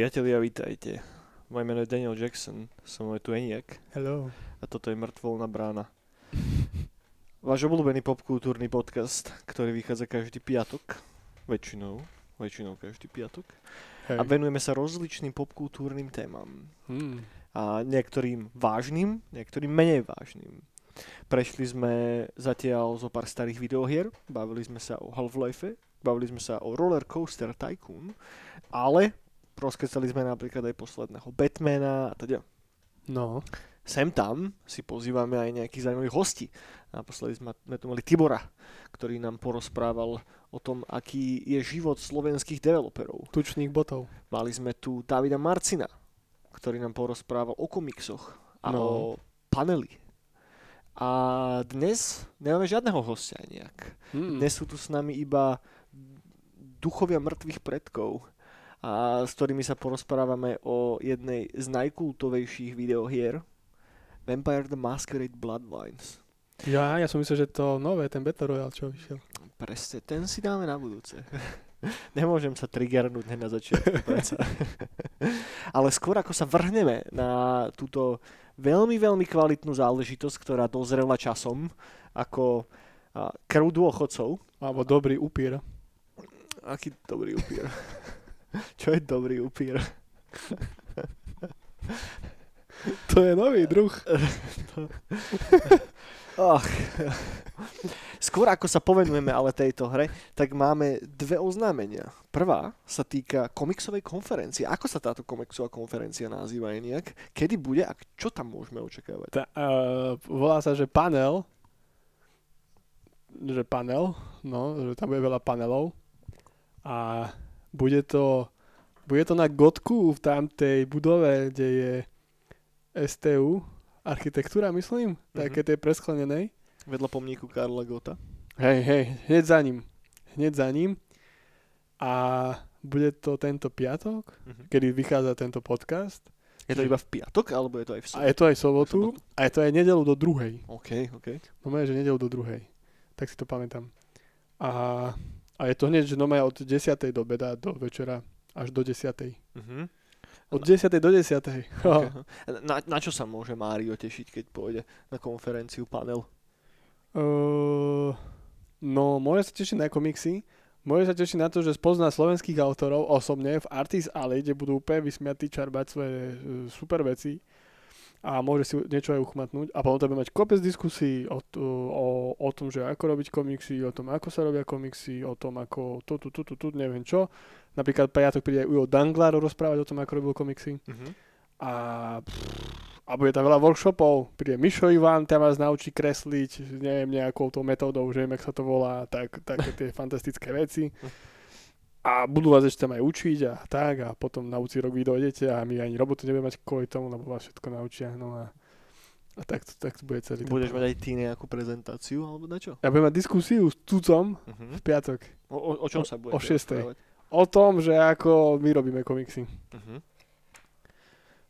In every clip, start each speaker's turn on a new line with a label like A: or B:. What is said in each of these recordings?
A: Priatelia, vítajte. Moje meno je Daniel Jackson, som môj tu Eniak
B: Hello.
A: a toto je Mŕtvolná brána. Váš obľúbený popkultúrny podcast, ktorý vychádza každý piatok, väčšinou, väčšinou každý piatok.
B: Hej.
A: A venujeme sa rozličným popkultúrnym témam.
B: Hmm.
A: A niektorým vážnym, niektorým menej vážnym. Prešli sme zatiaľ zo pár starých videohier, bavili sme sa o Half-Life, bavili sme sa o Roller Coaster Tycoon, ale rozkecali sme napríklad aj posledného Batmana a teda.
B: No,
A: Sem tam si pozývame aj nejakých zaujímavých hostí. Naposledy sme, sme tu mali Tibora, ktorý nám porozprával o tom, aký je život slovenských developerov.
B: tučných botov.
A: Mali sme tu Davida Marcina, ktorý nám porozprával o komiksoch a
B: No.
A: o paneli. A dnes nemáme žiadneho hostia nejak.
B: Hmm.
A: Dnes sú tu s nami iba duchovia mŕtvych predkov, a s ktorými sa porozprávame o jednej z najkultovejších videohier, Vampire the Masquerade Bloodlines.
B: Ja, ja som myslel, že to nové, ten Battle Royale, čo vyšiel.
A: Presne, ten si dáme na budúce. Nemôžem sa triggernúť hneď na začiatku. Ale skôr ako sa vrhneme na túto veľmi, veľmi kvalitnú záležitosť, ktorá dozrela časom, ako krv dôchodcov.
B: Alebo dobrý upír.
A: Aký dobrý upír. Čo je dobrý upír?
B: To je nový druh.
A: Ach. Skôr ako sa povenujeme ale tejto hre, tak máme dve oznámenia. Prvá sa týka komiksovej konferencie. Ako sa táto komiksová konferencia nazýva nejak? Kedy bude a čo tam môžeme očakávať?
B: Ta, uh, volá sa, že panel. Že panel, no, že tam bude veľa panelov. A bude to, bude to na Gotku v tamtej budove, kde je STU, architektúra, myslím, mm-hmm. také tej presklenenej.
A: Vedľa pomníku Karla Gota.
B: Hej, hej, hneď za ním. Hneď za ním. A bude to tento piatok,
A: Mhm.
B: kedy vychádza tento podcast.
A: Je to iba v piatok, alebo je to aj v
B: A
A: sobotu?
B: je to aj sobotu, a je to aj nedelu do druhej.
A: OK, OK.
B: No že nedelu do druhej. Tak si to pamätám. A, a je to hneď, že no od 10. do beda do večera až do 10.
A: Uh-huh.
B: Od 10. do 10.
A: Okay. Na, na čo sa môže Mário tešiť, keď pôjde na konferenciu panel?
B: Uh, no, môže sa tešiť na komiksy, môže sa tešiť na to, že spozná slovenských autorov osobne v Artist Alley, kde budú úplne vysmiatí čarbať svoje uh, super veci a môže si niečo aj uchmatnúť a potom to bude mať kopec diskusí o, o, o tom, že ako robiť komiksy, o tom, ako sa robia komiksy, o tom, ako tu, tu, tu, tu, tu neviem čo. Napríklad piatok príde aj Ujo Danglar rozprávať o tom, ako robil komiksy.
A: Uh-huh.
B: A, a bude tam veľa workshopov. Príde Mišo Ivan, tam vás naučí kresliť, neviem, nejakou tou metódou, že neviem, jak sa to volá, tak, také tie fantastické veci. A budú vás ešte tam aj učiť a tak a potom na úci rok vy dojdete a my ani robotu nebudeme mať kvôli tomu, lebo vás všetko naučia. No a, a tak, to, tak to bude celý.
A: Budeš mať aj ty nejakú prezentáciu, alebo na čo?
B: Ja budem mať diskusiu s Tucom
A: Uh-huh.
B: v piatok
A: O, o, o čom sa bude?
B: o šiestej. o tom, že ako my robíme komiksy.
A: Uh-huh.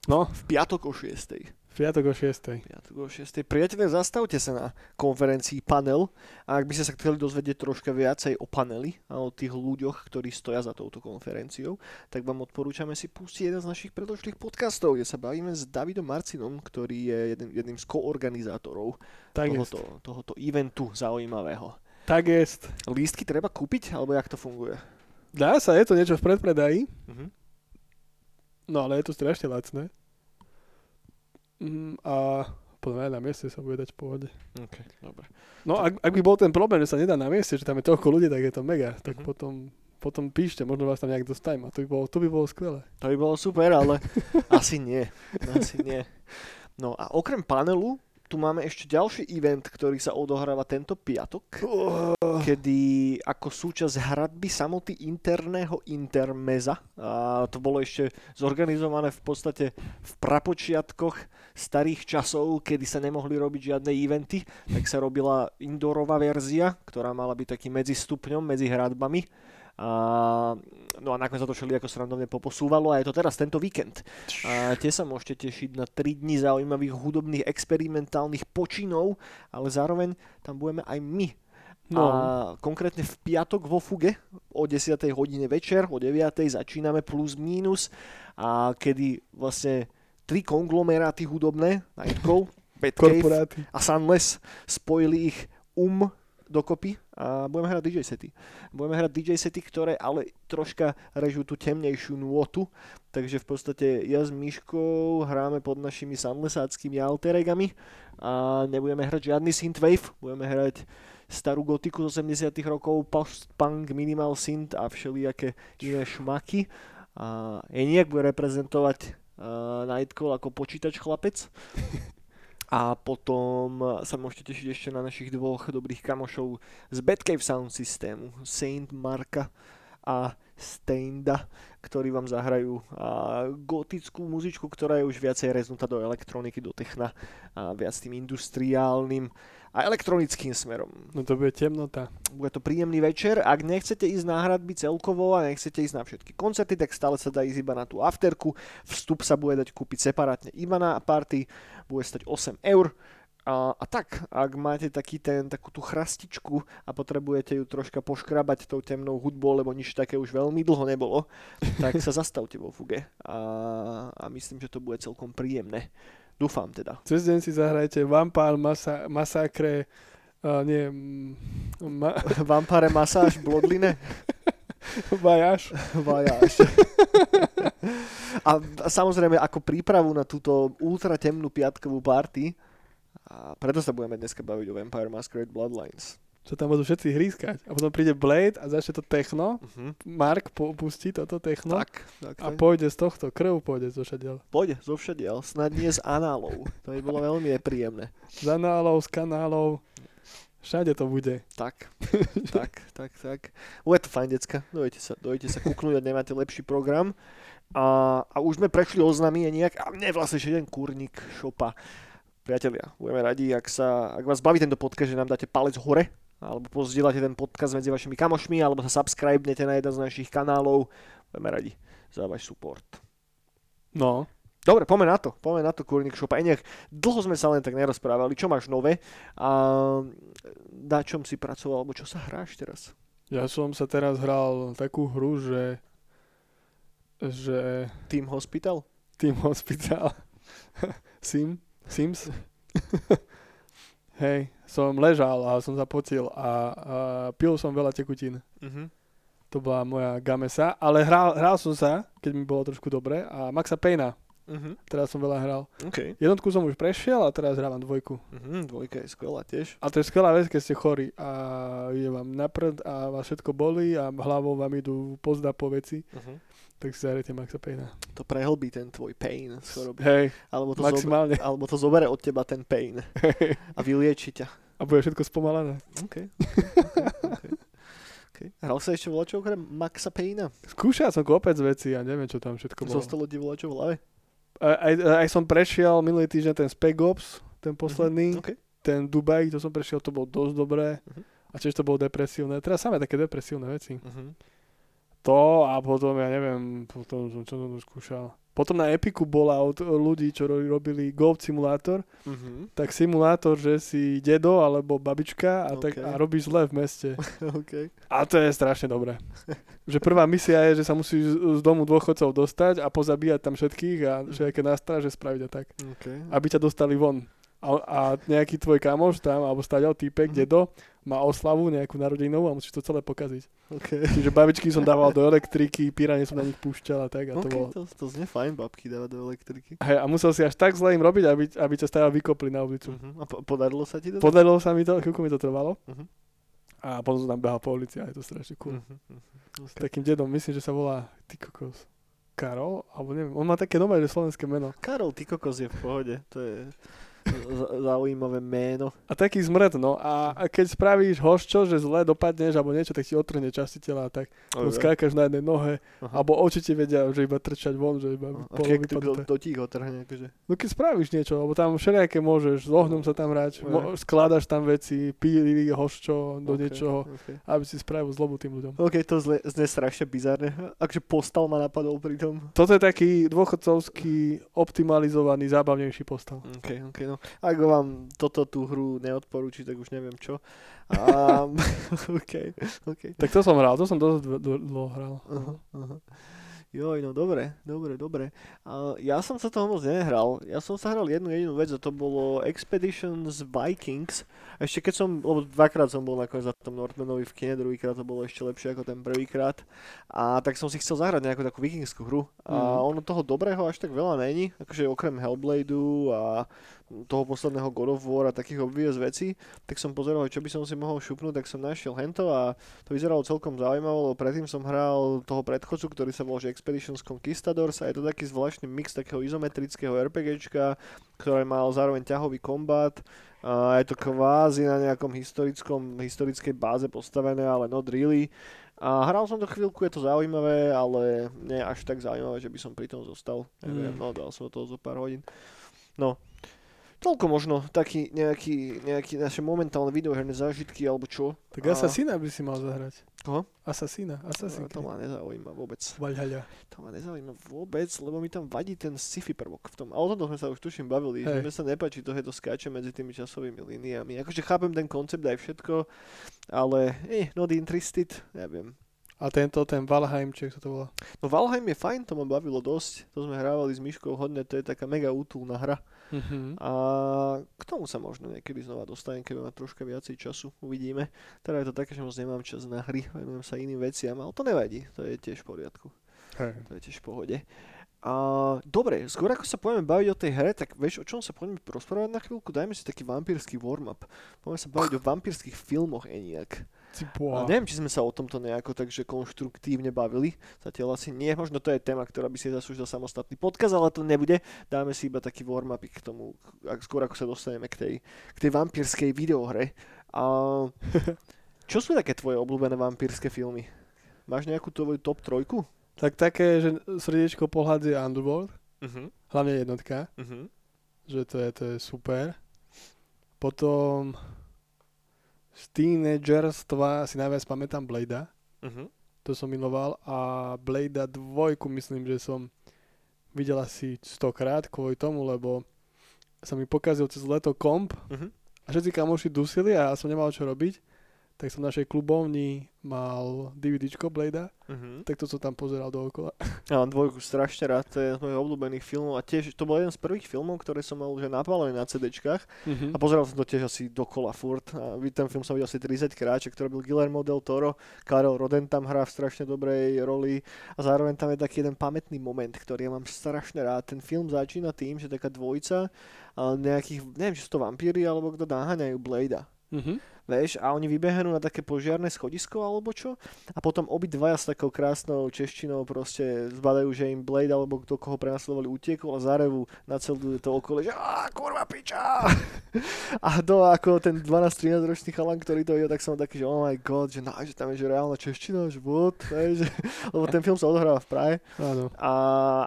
B: No,
A: V piatok o 6.
B: piatok o 6.
A: Piatok o 6. Priatelia, zastavte sa na konferencii panel a ak by ste sa chceli dozvedieť troška viacej o paneli a o tých ľuďoch, ktorí stoja za touto konferenciou, tak vám odporúčame si pustiť jeden z našich predošlých podcastov, kde sa bavíme s Davidom Marcinom, ktorý je jedným, jedným z koorganizátorov
B: Tak
A: tohoto, tohoto eventu zaujímavého.
B: Tak jest.
A: Lístky treba kúpiť, alebo jak to funguje?
B: Dá sa, je to niečo v predpredaji.
A: Uh-huh.
B: No ale je to strašne lacné. Mm, a podľa mňa na mieste sa bude dať v pohode.
A: OK, dobre.
B: No ak, ak by bol ten problém, že sa nedá na mieste, že tam je toľko ľudí, tak je to mega. Tak
A: Mhm.
B: potom, potom píšte, možno vás tam nejak dostanem a to by bolo, to by bolo skvelé.
A: To by bolo super, ale asi nie. Asi nie. No a okrem panelu, tu máme ešte ďalší event, ktorý sa odohráva tento piatok, kedy ako súčasť hradby samoty interného intermeza, a to bolo ešte zorganizované v podstate v prapočiatkoch starých časov, kedy sa nemohli robiť žiadne eventy, tak sa robila indoorová verzia, ktorá mala byť takým medzistupňom medzi hradbami. A, no a nakoniec sa to všeli ako srandovne poposúvalo a je to teraz tento víkend. A tie sa môžete tešiť na 3 dní zaujímavých hudobných experimentálnych počinov, ale zároveň tam budeme aj my.
B: No.
A: A konkrétne v piatok vo Fuge o 10. hodine večer, o 9. začíname plus mínus a kedy vlastne tri konglomeráty hudobné, Nightcall, Batcave a Sunless spojili ich um dokopy a budeme hrať DJ sety. Budeme hrať DJ sety, ktoré ale troška režú tú temnejšiu nôtu, takže v podstate ja s Myškou hráme pod našimi sunlesáckými alteregami a nebudeme hrať žiadny synthwave, budeme hrať starú gotiku z 80 rokov, post-punk, minimal synth a všelijaké iné šmaky. A Eniak bude reprezentovať uh, Nightcall ako počítač chlapec. A potom sa môžete tešiť ešte na našich dvoch dobrých kamošov z Batcave Sound systému, Saint Marka a Steinda, ktorí vám zahrajú a, gotickú muzičku, ktorá je už viacej reznutá do elektroniky, do techna a viac tým industriálnym a elektronickým smerom.
B: No to bude temnota.
A: Bude to príjemný večer. Ak nechcete ísť na hradby celkovo a nechcete ísť na všetky koncerty, tak stále sa dá ísť iba na tú afterku. Vstup sa bude dať kúpiť separátne iba na party. Bude stať 8 eur. A, a tak, ak máte taký ten, takú tú chrastičku a potrebujete ju troška poškrabať tou temnou hudbou, lebo nič také už veľmi dlho nebolo, tak sa zastavte vo fuge. A, a myslím, že to bude celkom príjemné. Dúfam teda.
B: Cez deň si zahrajte Vampire masa- Massacre, uh, nie, ma-
A: Vampire masáž, blodline, vajáš. A, a samozrejme ako prípravu na túto ultra temnú piatkovú party, a preto sa budeme dneska baviť o Vampire Masquerade Bloodlines.
B: Čo tam budú všetci hrískať. A potom príde Blade a začne to techno.
A: Uh-huh.
B: Mark pustí toto techno.
A: Tak, tak,
B: A
A: tak.
B: pôjde z tohto, krv pôjde zo všadiaľ.
A: Pôjde zo všadiaľ, snad nie z análov. To by bolo veľmi nepríjemné.
B: Z análov, z kanálov. Všade to bude.
A: Tak, tak, tak, tak. Bude to fajn, decka. Dojete sa, dojete sa kúknúť a nemáte lepší program. A, a už sme prešli a nejak, a mne vlastne jeden kurník šopa. Priatelia, budeme radi, ak, sa, ak vás baví tento podcast, že nám dáte palec hore, alebo pozdieľate ten podcast medzi vašimi kamošmi, alebo sa subscribenete na jeden z našich kanálov. Budeme radi za váš support.
B: No.
A: Dobre, poďme na to, poďme na to, kurník šopa. Nejak dlho sme sa len tak nerozprávali, čo máš nové a na čom si pracoval, alebo čo sa hráš teraz?
B: Ja som sa teraz hral takú hru, že že
A: Team Hospital?
B: Team Hospital Sim Sims Hej, som ležal a som zapotil a, a pil som veľa tekutín.
A: Uh-huh.
B: To bola moja gamesa, ale hral, hral som sa, keď mi bolo trošku dobre a Maxa Payna,
A: Uh-huh.
B: teraz som veľa hral.
A: OK.
B: Jednotku som už prešiel a teraz hrávam dvojku.
A: Uh-huh. Dvojka je skvelá tiež.
B: A to je skvelá vec, keď ste chorí a ide vám na prd a vás všetko bolí a hlavou vám idú pozda po veci,
A: Uh-huh.
B: Tak si zahrajte Maxa Payna.
A: To prehlbí ten tvoj pain choroby.
B: Hej,
A: Alebo to, zober,
B: maximálne.
A: alebo to zobere od teba ten pain a vylieči ťa.
B: A bude všetko spomalené.
A: OK. okay. okay. okay. Hral sa ešte volačo okrem Maxa Payna?
B: Skúšal som kopec veci a neviem, čo tam všetko bolo.
A: Zostalo ti volačo v hlave?
B: Aj, aj, aj som prešiel minulý týždeň ten Spec Ops, ten posledný,
A: OK.
B: ten Dubaj, to som prešiel, to bolo dosť dobré.
A: Mhm.
B: A tiež to bolo depresívne. Teraz samé také depresívne veci.
A: Uh-huh.
B: To a potom, ja neviem, potom som čo som skúšal. Potom na Epiku bola od ľudí, čo ro- robili Golf Simulator,
A: Uh-huh.
B: tak simulátor, že si dedo alebo babička a, tak,
A: OK.
B: a robíš zle v meste.
A: OK.
B: A to je strašne dobré. že prvá misia je, že sa musíš z domu dôchodcov dostať a pozabíjať tam všetkých a všetké nástraže spraviť a tak.
A: OK.
B: Aby ťa dostali von. A, a nejaký tvoj kamoš tam, alebo stáďal týpek,
A: Mhm.
B: dedo, má oslavu nejakú narodinovú a musíš to celé pokaziť.
A: OK.
B: Čiže babičky som dával do elektriky, píranie som na nich púšťal a tak. A to
A: OK,
B: bolo,
A: to, to znie fajn, babky dávať do elektriky.
B: hej, a musel si až tak zle im robiť, aby, aby ťa stále vykopli na ulicu.
A: Uh-huh. A po- podarilo sa ti to?
B: Podarilo sa mi to, chvíľku mi to trvalo.
A: Mhm.
B: A potom som tam behal po ulici a je to strašne cool.
A: Uh-huh.
B: S takým dedom, myslím, že sa volá ty kokos. Karol? Alebo neviem, on má také nové, slovenské meno.
A: Karol, ty kokos je v pohode. To je zaujímavé meno.
B: A taký zmrt, no. A, a keď spravíš hoščo, že zle dopadneš alebo niečo, tak ti otrhne časti tela a tak. No, skákaš na jednej nohe,
A: Aha.
B: alebo oči ti vedia, že iba trčať von, že iba
A: A keď to do,
B: vypadnuté.
A: do tího trhne, akože.
B: No keď spravíš niečo, lebo tam všelijaké môžeš, s ohňom sa tam hrať, mo- skladaš tam veci, píli, hoščo do
A: Ok,
B: niečoho,
A: ok.
B: aby si spravil zlobu tým ľuďom.
A: OK, to zle, znie strašne bizarne. Akže postal ma napadol pri tom.
B: Toto je taký dôchodcovský, optimalizovaný, zábavnejší postav.
A: OK, OK, no. Ak vám toto tú hru neodporúči, tak už neviem čo. Um, OK, OK.
B: Tak to som hral, to som dosť dl- dl- dlho hral.
A: Aha, aha. Joj, no dobre, dobre, dobre. Uh, ja som sa toho moc nehral. Ja som sa hral jednu jedinú vec a to bolo Expeditions Vikings. Ešte keď som, lebo dvakrát som bol nakoniec za tom Northmanovi v kine, druhýkrát to bolo ešte lepšie ako ten prvýkrát. A tak som si chcel zahrať nejakú takú vikingskú hru. A
B: Mhm.
A: ono toho dobrého až tak veľa není. Akože okrem Hellbladeu a toho posledného God of War a takých obvious vecí, tak som pozeral, čo by som si mohol šupnúť, tak som našiel hento a to vyzeralo celkom zaujímavo, lebo predtým som hral toho predchodcu, ktorý sa volal že Expeditions Conquistadors a je to taký zvláštny mix takého izometrického RPGčka, ktoré mal zároveň ťahový kombat a je to kvázi na nejakom historickom, historickej báze postavené, ale not really. A hral som to chvíľku, je to zaujímavé, ale nie až tak zaujímavé, že by som pri tom zostal. Neviem,
B: Mm.
A: no dal som do toho zo pár hodín. No, toľko možno, taký nejaký, nejaký naše momentálne videoherné zážitky, alebo čo.
B: Tak
A: A-
B: Assassina by si mal zahrať.
A: Koho?
B: Assassina, Assassin.
A: To ma nezaujíma vôbec.
B: Valhalla.
A: To ma nezaujíma vôbec, lebo mi tam vadí ten sci-fi prvok v tom. A o tomto sme sa už tuším bavili, že
B: Hej.
A: mne sa nepáči to, že to skáče medzi tými časovými líniami. Akože chápem ten koncept aj všetko, ale eh, not interested, neviem.
B: A tento, ten Valheim, či to volá.
A: No Valheim je fajn, to ma bavilo dosť. To sme hrávali s Myškou hodne, to je taká mega útulná hra.
B: Mhm.
A: A k tomu sa možno niekedy znova dostanem, keď mám troška viacej času, uvidíme. Teda je to také, že moc nemám čas na hry, venujem sa iným veciam, ale to nevadí, to je tiež v poriadku.
B: Hej.
A: To je tiež v pohode. A, dobre, skôr ako sa poďme baviť o tej hre, tak vieš, o čom sa poďme rozprávať na chvíľku? Dajme si taký vampírsky warm-up. Poďme sa baviť o vampírskych filmoch Eniak.
B: Ty
A: A
B: boha.
A: neviem, či sme sa o tomto nejako takže konštruktívne bavili. Zatiaľ asi nie, možno to je téma, ktorá by si zaslúžila samostatný podkaz, ale to nebude. Dáme si iba taký warm-up k tomu, ak- skôr ako sa dostaneme k tej, k tej vampírskej videohre. A, čo sú také tvoje obľúbené vampírske filmy? Máš nejakú tvoju top trojku?
B: Tak také, že srdiečko pohľad je Underworld.
A: Mhm.
B: Hlavne jednotka.
A: Mhm.
B: Že to je, to je super. Potom z teenagerstva si najviac pamätám Blada.
A: Mhm.
B: To som miloval. A Blada dvojku myslím, že som videl asi stokrát kvôli tomu, lebo sa mi pokazil cez leto komp
A: Mhm.
B: a všetci kamoši dusili a ja som nemal čo robiť. Tak som v našej klubovni mal DVDčko Blada,
A: Mhm.
B: tak to som tam pozeral dookola.
A: Ja mám dvojku strašne rád, to je z mojich obľúbených filmov a tiež to bol jeden z prvých filmov, ktoré som mal že napálené na CDčkách
B: Mhm.
A: a pozeral som to tiež asi dokola furt. A ten film som videl asi 30 krát, ktorý byl Guillermo del Toro, Karel Roden tam hrá v strašne dobrej roli a zároveň tam je taký jeden pamätný moment, ktorý ja mám strašne rád. Ten film začína tým, že taká dvojica nejakých, neviem, či sú to vampíry alebo kto naháňajú Blada.
B: Mhm.
A: Vieš, a oni vybehnú na také požiarné schodisko alebo čo a potom obidvaja s takou krásnou češtinou proste zbadajú, že im Blade alebo kto koho prenasledovali utiekol a zarevu na celú to okolie, že kurva piča! A to ako ten 12-13 ročný chalan, ktorý to videl, tak som taký, že oh my god, že, na, že tam je že reálna čeština, že what, vieš, lebo ten film sa odohráva v Prahe
B: Áno.
A: a,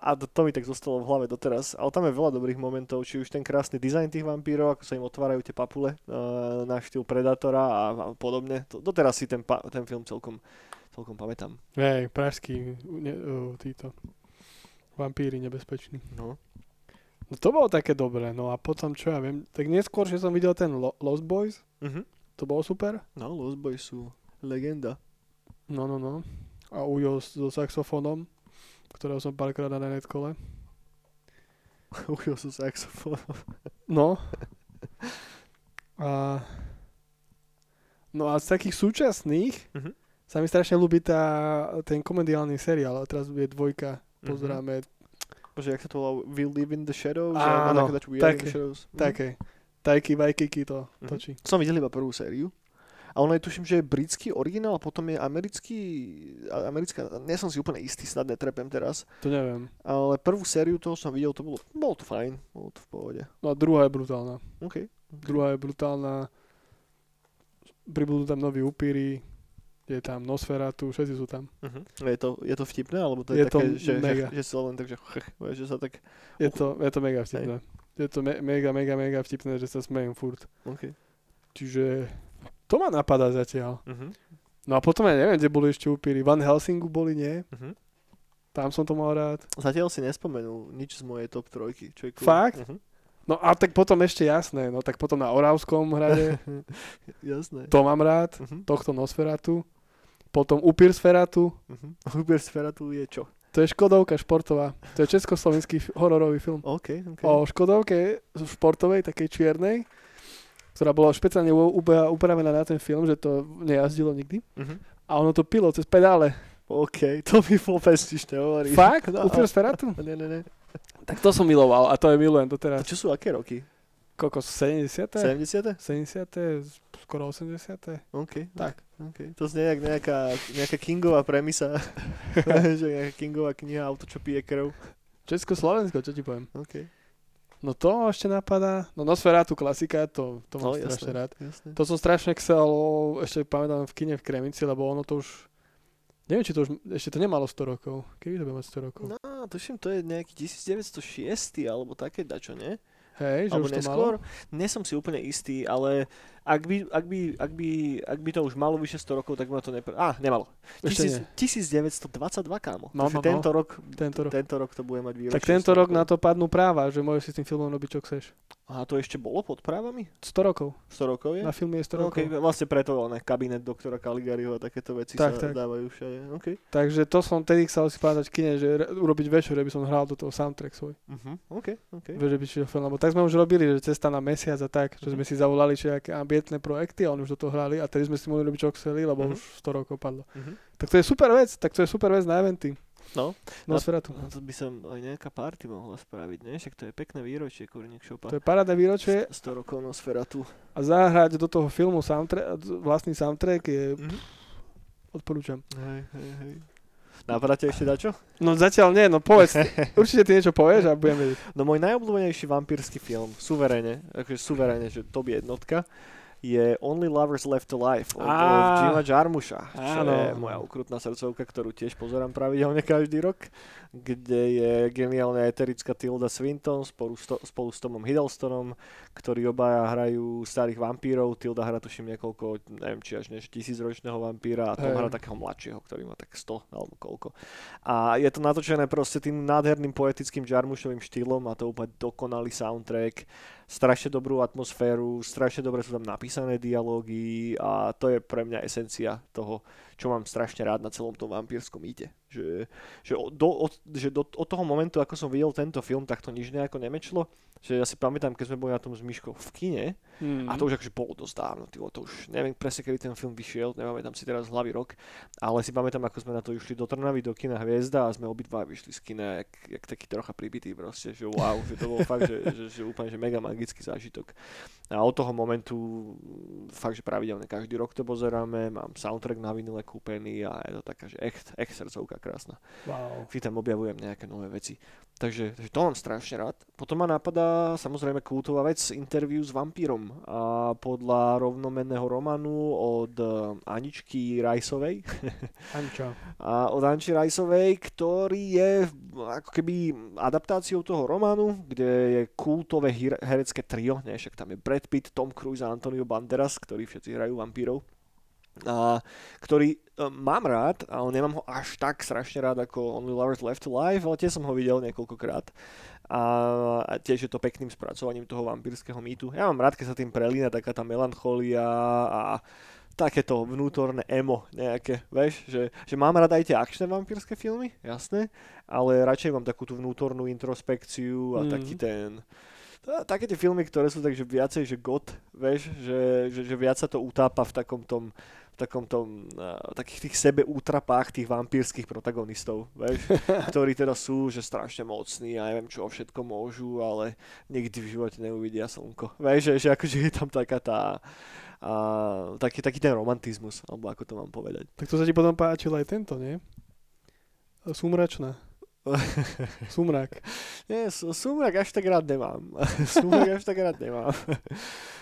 A: a to, to mi tak zostalo v hlave doteraz. Ale tam je veľa dobrých momentov, či už ten krásny dizajn tých vampírov, ako sa im otvárajú tie papule uh, na štýl Predatora a, a podobne. To, doteraz si ten, pa, ten film celkom, celkom pamätám.
B: Hej, pražský, ne, uh, títo vampíry nebezpeční.
A: No.
B: No to bolo také dobré, no a potom čo ja viem, tak neskôr, že som videl ten Lo- Lost Boys,
A: Mhm.
B: to bolo super.
A: No, Lost Boys sú legenda.
B: No, no, no. A Ujo so saxofónom, ktorého som párkrát na netkole.
A: Uchyl sú saxofón.
B: No. A... No a z takých súčasných
A: Mhm.
B: sa mi strašne ľúbi tá, ten komediálny seriál, a teraz je dvojka, pozeráme,
A: Bože, jak sa to volá? We Live in the Shadows?
B: Áno,
A: také. Mhm.
B: také, Tajky Vajkiky to
A: Mhm.
B: točí.
A: Som videl iba prvú sériu. A ono je tuším, že je britský originál, potom je americký, a- americká, nie som si úplne istý, snad netrepem teraz,
B: To neviem.
A: ale prvú sériu toho som videl, to bolo, bolo to fajn, bolo to v pohode.
B: No a druhá je brutálna.
A: OK.
B: Druhá je brutálna. Pribudú tam noví upíry, je tam Nosferatu, všetci sú tam.
A: Uh-huh. Je, to, je to vtipné, alebo to je,
B: Je to
A: také, že, že,
B: mega.
A: že, si len tak, že, chrch, že sa tak,
B: Je to, je to mega vtipné. Je to me- mega, mega, mega vtipné, že sa smejem furt.
A: OK.
B: Čiže to ma napadá zatiaľ.
A: Uh-huh.
B: No a potom ja neviem, kde boli ešte upíry. Van Helsingu boli, nie?
A: Uh-huh.
B: Tam som to mal rád.
A: Zatiaľ si nespomenul nič z mojej top trojky, čo je cool.
B: Fakt?
A: Uh-huh.
B: No a tak potom ešte jasné, no tak potom na Oravskom hrade,
A: Jasné.
B: to mám rád,
A: Uh-huh.
B: tohto Nosferatu. Potom Upír Sferatu,
A: Uh-huh. Uber Sfera tu je čo?
B: to je Škodovka športová. To je československý hororový film.
A: OK, OK.
B: O Škodovke športovej, takej čiernej, ktorá bola špeciálne upravená na ten film, že to nejazdilo nikdy.
A: Uh-huh.
B: A ono to pilo cez pedále.
A: OK, to mi vôbec nič nehovorí.
B: Fakt?
A: No,
B: Upír Sferatu?
A: Ne, ne, ne.
B: Tak to som miloval a to je milujem
A: A
B: doteraz.
A: čo sú aké roky?
B: Koľko? 70.
A: 70?
B: 70. Skoro 80.
A: OK.
B: Tak.
A: OK. To znie jak nejaká, nejaká Kingová premisa. že nejaká Kingová kniha Auto, čo pije krv.
B: Československo, čo ti poviem.
A: OK.
B: No to ešte napadá. No Nosferatu klasika, to, to mám
A: No,
B: strašne
A: jasné.
B: rád.
A: jasné.
B: To som strašne chcel, ešte pamätám v kine v Kremici, lebo ono to už... Neviem, či to už... Ešte to nemalo 100 rokov. Kedy to bude mať 100 rokov?
A: No, tuším, to je nejaký 1906 alebo také dačo, nie?
B: Hej, že
A: Alebo
B: už to malo?
A: neskôr? Nie som si úplne istý, ale ak by, ak by, ak by, ak by to už malo vyše 100 rokov, tak ma to nepr... Á, nemalo.
B: Ešte
A: Tisíc-
B: nie.
A: 1922, kámo.
B: No, no, no.
A: tento rok,
B: Tento rok.
A: tento rok to bude mať výročie.
B: Tak tento
A: 100
B: rok na to padnú práva, že môžeš si s tým filmom robiť, čo chceš.
A: A to ešte bolo pod právami?
B: 100 rokov.
A: 100 rokov je?
B: Na filme je 100
A: No,
B: rokov.
A: okay, vlastne preto ne, kabinet doktora Caligariho a takéto veci
B: Tak,
A: sa
B: tak.
A: dávajú všade. Okay.
B: Takže to som tedy chcel si pamätať kine, že re- urobiť večer, aby som hral do toho soundtrack svoj.
A: Uh-huh. OK, OK.
B: Vieš, že by film, lebo tak sme už robili, že cesta na mesiac a tak, že
A: Mhm.
B: sme si zavolali nejaké ambientné projekty a oni už do toho hrali a tedy sme si mohli robiť čo chceli, lebo
A: Mhm.
B: už 100 rokov padlo.
A: Uh-huh.
B: Tak to je super vec, tak to je super vec na eventy.
A: No.
B: Nosferatu.
A: No to by som aj nejaká party mohla spraviť, nie? Však to je pekné výročie Kurník Šopa.
B: To je parádne výročie
A: 100 rokov Nosferatu.
B: a zahrať do toho filmu soundtrack, vlastný soundtrack je,
A: Mhm.
B: odporúčam.
A: Hej, hej, hej. Ťa ešte dačo?
B: No zatiaľ nie, no povedz, určite ty niečo povieš a budem vedieť.
A: No môj najobľúbenejší vampírsky film, suverene, akože suverene, že to je jednotka, je Only Lovers Left Alive od,
B: Á.
A: od Jima Jarmusha, čo
B: Áno.
A: je moja ukrutná srdcovka, ktorú tiež pozerám pravidelne každý rok, kde je geniálna eterická Tilda Swinton spolu, s to, spolu s Tomom Hiddlestonom, ktorí obaja hrajú starých vampírov. Tilda hrá tuším niekoľko, neviem či až než tisícročného vampíra a Tom
B: Hej.
A: hrá takého mladšieho, ktorý má tak 100 alebo koľko. A je to natočené proste tým nádherným poetickým Jarmushovým štýlom a to úplne dokonalý soundtrack, strašne dobrú atmosféru, strašne dobre sú tam napísané dialógy a to je pre mňa esencia toho, čo mám strašne rád na celom tom vampírskom mýte. Že, že, do, od, že do, od toho momentu, ako som videl tento film, tak to nič nejako nemečlo. Že ja si pamätám, keď sme boli na tom s Myškou v kine,
B: Mm.
A: a to už akože bolo dosť dávno, tyvo, to už neviem presne, kedy ten film vyšiel, nepamätám si teraz hlavy rok, ale si pamätám, ako sme na to išli do Trnavy, do kina Hviezda a sme obidva vyšli z kina, jak, jak taký trocha pribitý proste, že wow, že to bol fakt, že, že, že úplne že mega magický zážitok. A od toho momentu fakt, že pravidelne každý rok to pozeráme, mám soundtrack na vinile kúpený a je to taká, že echt, echt srdcovka krásna
B: Wow.
A: vždy tam objavujem nejaké nové veci. Takže, takže to mám strašne rád. Potom ma napadá samozrejme kultová vec interview s vampírom a podľa rovnomenného románu od eh, Aničky Rajsovej
B: Anča.
A: a od Anči Rajsovej, ktorý je ako keby adaptáciou toho románu, kde je kultové herecké trio, ne, však tam je Brad Pitt, Tom Cruise a Antonio Banderas, ktorí všetci hrajú vampírov a, ktorý um, mám rád, ale nemám ho až tak strašne rád ako Only Lovers Left Alive, ale tiež som ho videl niekoľkokrát a, a tiež je to pekným spracovaním toho vampírskeho mýtu. Ja mám rád, keď sa tým prelína taká tá melancholia a takéto vnútorné emo nejaké, vieš, že, že mám rád aj tie akčné vampírske filmy, jasné, ale radšej mám takú tú vnútornú introspekciu a
B: Mhm.
A: taký ten také tie filmy, ktoré sú takže viacej, že god, vieš, že, že, že viac sa to utápa v takom tom v takom tom, uh, takých tých sebeútrapách tých vampírskych protagonistov, vieš, ktorí teda sú, že strašne mocní a neviem čo všetko môžu, ale nikdy v živote neuvidia slnko. Vieš, že, že akože je tam taká tá, a, taký, taký ten romantizmus, alebo ako to mám povedať.
B: Tak to sa ti potom páčil aj tento, nie? Sumračná. Sumrak.
A: Nie, súmrak až tak rád nemám. súmrak až tak rád nemám.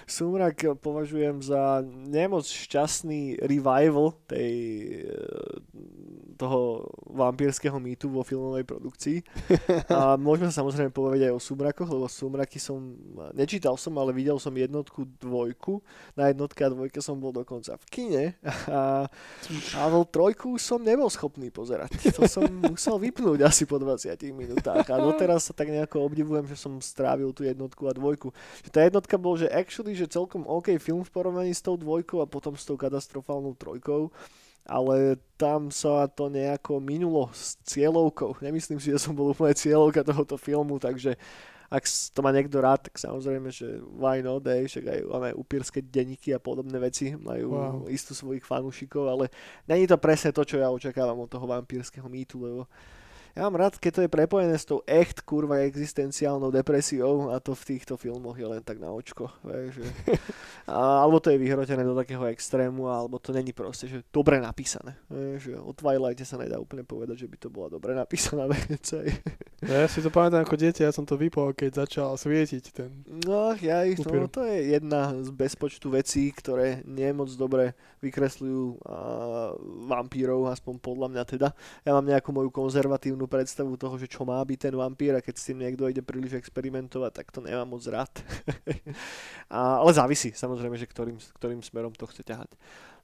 A: Sumrak považujem za nemoc šťastný revival tej, e, toho vampírskeho mýtu vo filmovej produkcii. A môžeme sa samozrejme povedať aj o Sumrakoch, lebo Sumraky som, nečítal som, ale videl som jednotku, dvojku. Na jednotke a dvojke som bol dokonca v kine. A, a trojku som nebol schopný pozerať. To som musel vypnúť asi po 20 minútach. A doteraz sa tak nejako obdivujem, že som strávil tú jednotku a dvojku. Že tá jednotka bol, že actually, že celkom OK film v porovnaní s tou dvojkou a potom s tou katastrofálnou trojkou ale tam sa to nejako minulo s cieľovkou. Nemyslím si, že som bol úplne cieľovka tohoto filmu, takže ak to má niekto rád, tak samozrejme, že why not, day, však aj máme upírske denníky a podobné veci majú wow. istú svojich fanúšikov, ale není to presne to, čo ja očakávam od toho vampírskeho mýtu, lebo ja mám rád, keď to je prepojené s tou echt kurva existenciálnou depresiou a to v týchto filmoch je len tak na očko. Že... a, alebo to je vyhrotené do takého extrému, alebo to není proste, že dobre napísané. Že o Twilighte sa nedá úplne povedať, že by to bola dobre napísaná vec.
B: Ja si to pamätám ako dieťa, ja som to vypol, keď začal svietiť ten
A: No, ja, no, to je jedna z bezpočtu vecí, ktoré nie moc dobre vykresľujú vampírov, aspoň podľa mňa teda. Ja mám nejakú moju konzervatívnu negatívnu predstavu toho, že čo má byť ten vampír a keď s tým niekto ide príliš experimentovať, tak to nemám moc rád. a, ale závisí samozrejme, že ktorým, ktorým smerom to chce ťahať.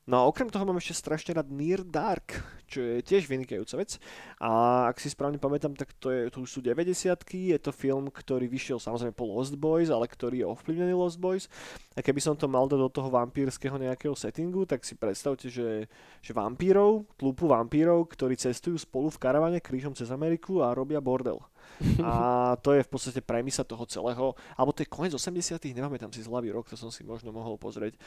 A: No a okrem toho mám ešte strašne rád Near Dark, čo je tiež vynikajúca vec. A ak si správne pamätám, tak to, je, to už sú 90 Je to film, ktorý vyšiel samozrejme po Lost Boys, ale ktorý je ovplyvnený Lost Boys. A keby som to mal do toho vampírskeho nejakého settingu, tak si predstavte, že, že vampírov, tlupu vampírov, ktorí cestujú spolu v karavane krížom cez Ameriku a robia bordel. A to je v podstate premisa toho celého, alebo to je koniec 80 nepamätám si zľavý rok, to som si možno mohol pozrieť.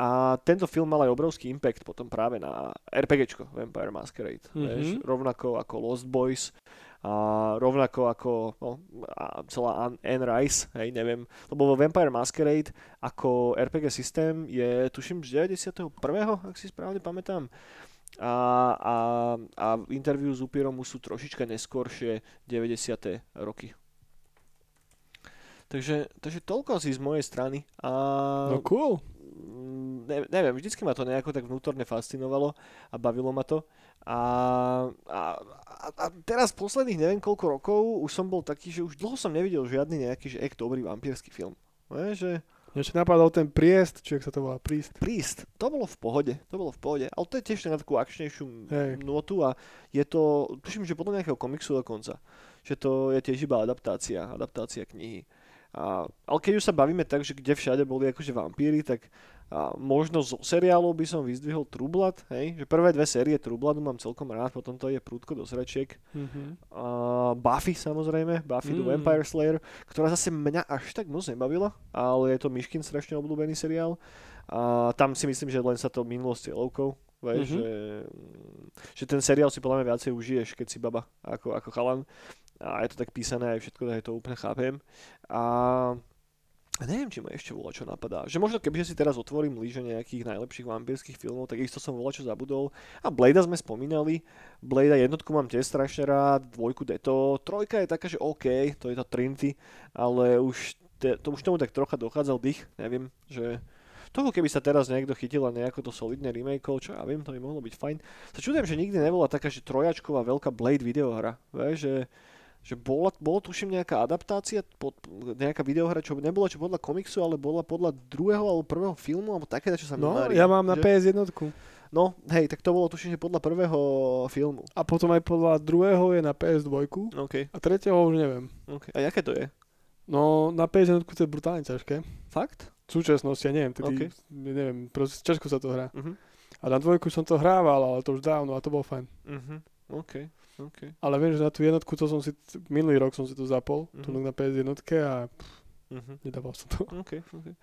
A: A tento film mal aj obrovský impact potom práve na RPGčko Vampire Masquerade, mm-hmm. vieš, rovnako ako Lost Boys, a rovnako ako no, a celá Anne Rice, hej, neviem, lebo vo Vampire Masquerade ako RPG systém je tuším z 91. ak si správne pamätám a, a, a interviu s Upierom už sú trošička neskôršie 90. roky. Takže, takže toľko asi z mojej strany. A,
B: no cool.
A: Mm, ne, neviem, vždycky ma to nejako tak vnútorne fascinovalo a bavilo ma to. A, a, a teraz posledných neviem koľko rokov už som bol taký, že už dlho som nevidel žiadny nejaký že ek dobrý vampírsky film. Ne, že
B: ešte napadol ten Priest, či ak sa to volá, Priest.
A: Priest, to bolo v pohode, to bolo v pohode, ale to je tiež na takú akčnejšiu notu a je to, tuším, že podľa nejakého komiksu dokonca, že to je tiež iba adaptácia, adaptácia knihy. A, ale keď už sa bavíme tak, že kde všade boli akože vampíry, tak a možno zo seriálov by som vyzdvihol True Blood, hej? že prvé dve série True Blood mám celkom rád, potom to je prúdko do sračiek. Mm-hmm. A Buffy samozrejme, Buffy mm. the Vampire Slayer, ktorá zase mňa až tak moc nebavila, ale je to Myškin strašne obľúbený seriál. A tam si myslím, že len sa to minulo s cieľovkou, Vieš, mm-hmm. že, že ten seriál si podľa mňa viacej užiješ, keď si baba ako, ako chalan. A je to tak písané aj všetko, tak to úplne chápem. A neviem, či ma ešte volá, čo napadá. Že možno keby si teraz otvorím líže nejakých najlepších vampírskych filmov, tak isto som volá, čo zabudol. A Blade sme spomínali. Blade jednotku mám tiež strašne rád, dvojku Deto. Trojka je taká, že OK, to je to Trinity, ale už, te, to už tomu tak trocha dochádzal dých. Neviem, že toho keby sa teraz niekto chytil a nejako to solidne remake, čo ja viem, to by mohlo byť fajn. Sa čudujem, že nikdy nebola taká, že trojačková veľká Blade videohra. Vieš, že že bola, bolo tuším nejaká adaptácia, pod, nejaká videohra, čo nebola čo podľa komiksu, ale bola podľa druhého alebo prvého filmu, alebo také, čo sa mi
B: No, mári, ja mám na že? PS1.
A: No, hej, tak to bolo tuším, že podľa prvého filmu.
B: A potom aj podľa druhého je na PS2.
A: Okay.
B: A tretieho už neviem.
A: Okay. A jaké to je?
B: No, na PS1 to je brutálne ťažké.
A: Fakt?
B: V súčasnosti, ja neviem, tedy, okay. neviem, proste ťažko sa to hrá. Uh-huh. A na dvojku som to hrával, ale to už dávno a to bolo fajn.
A: Uh-huh. OK. Okay.
B: Ale viem, že na tú jednotku, to som si, minulý rok som si to zapol, mm-hmm. tu na PS jednotke a mm-hmm. nedával som to.
A: Okay, okay.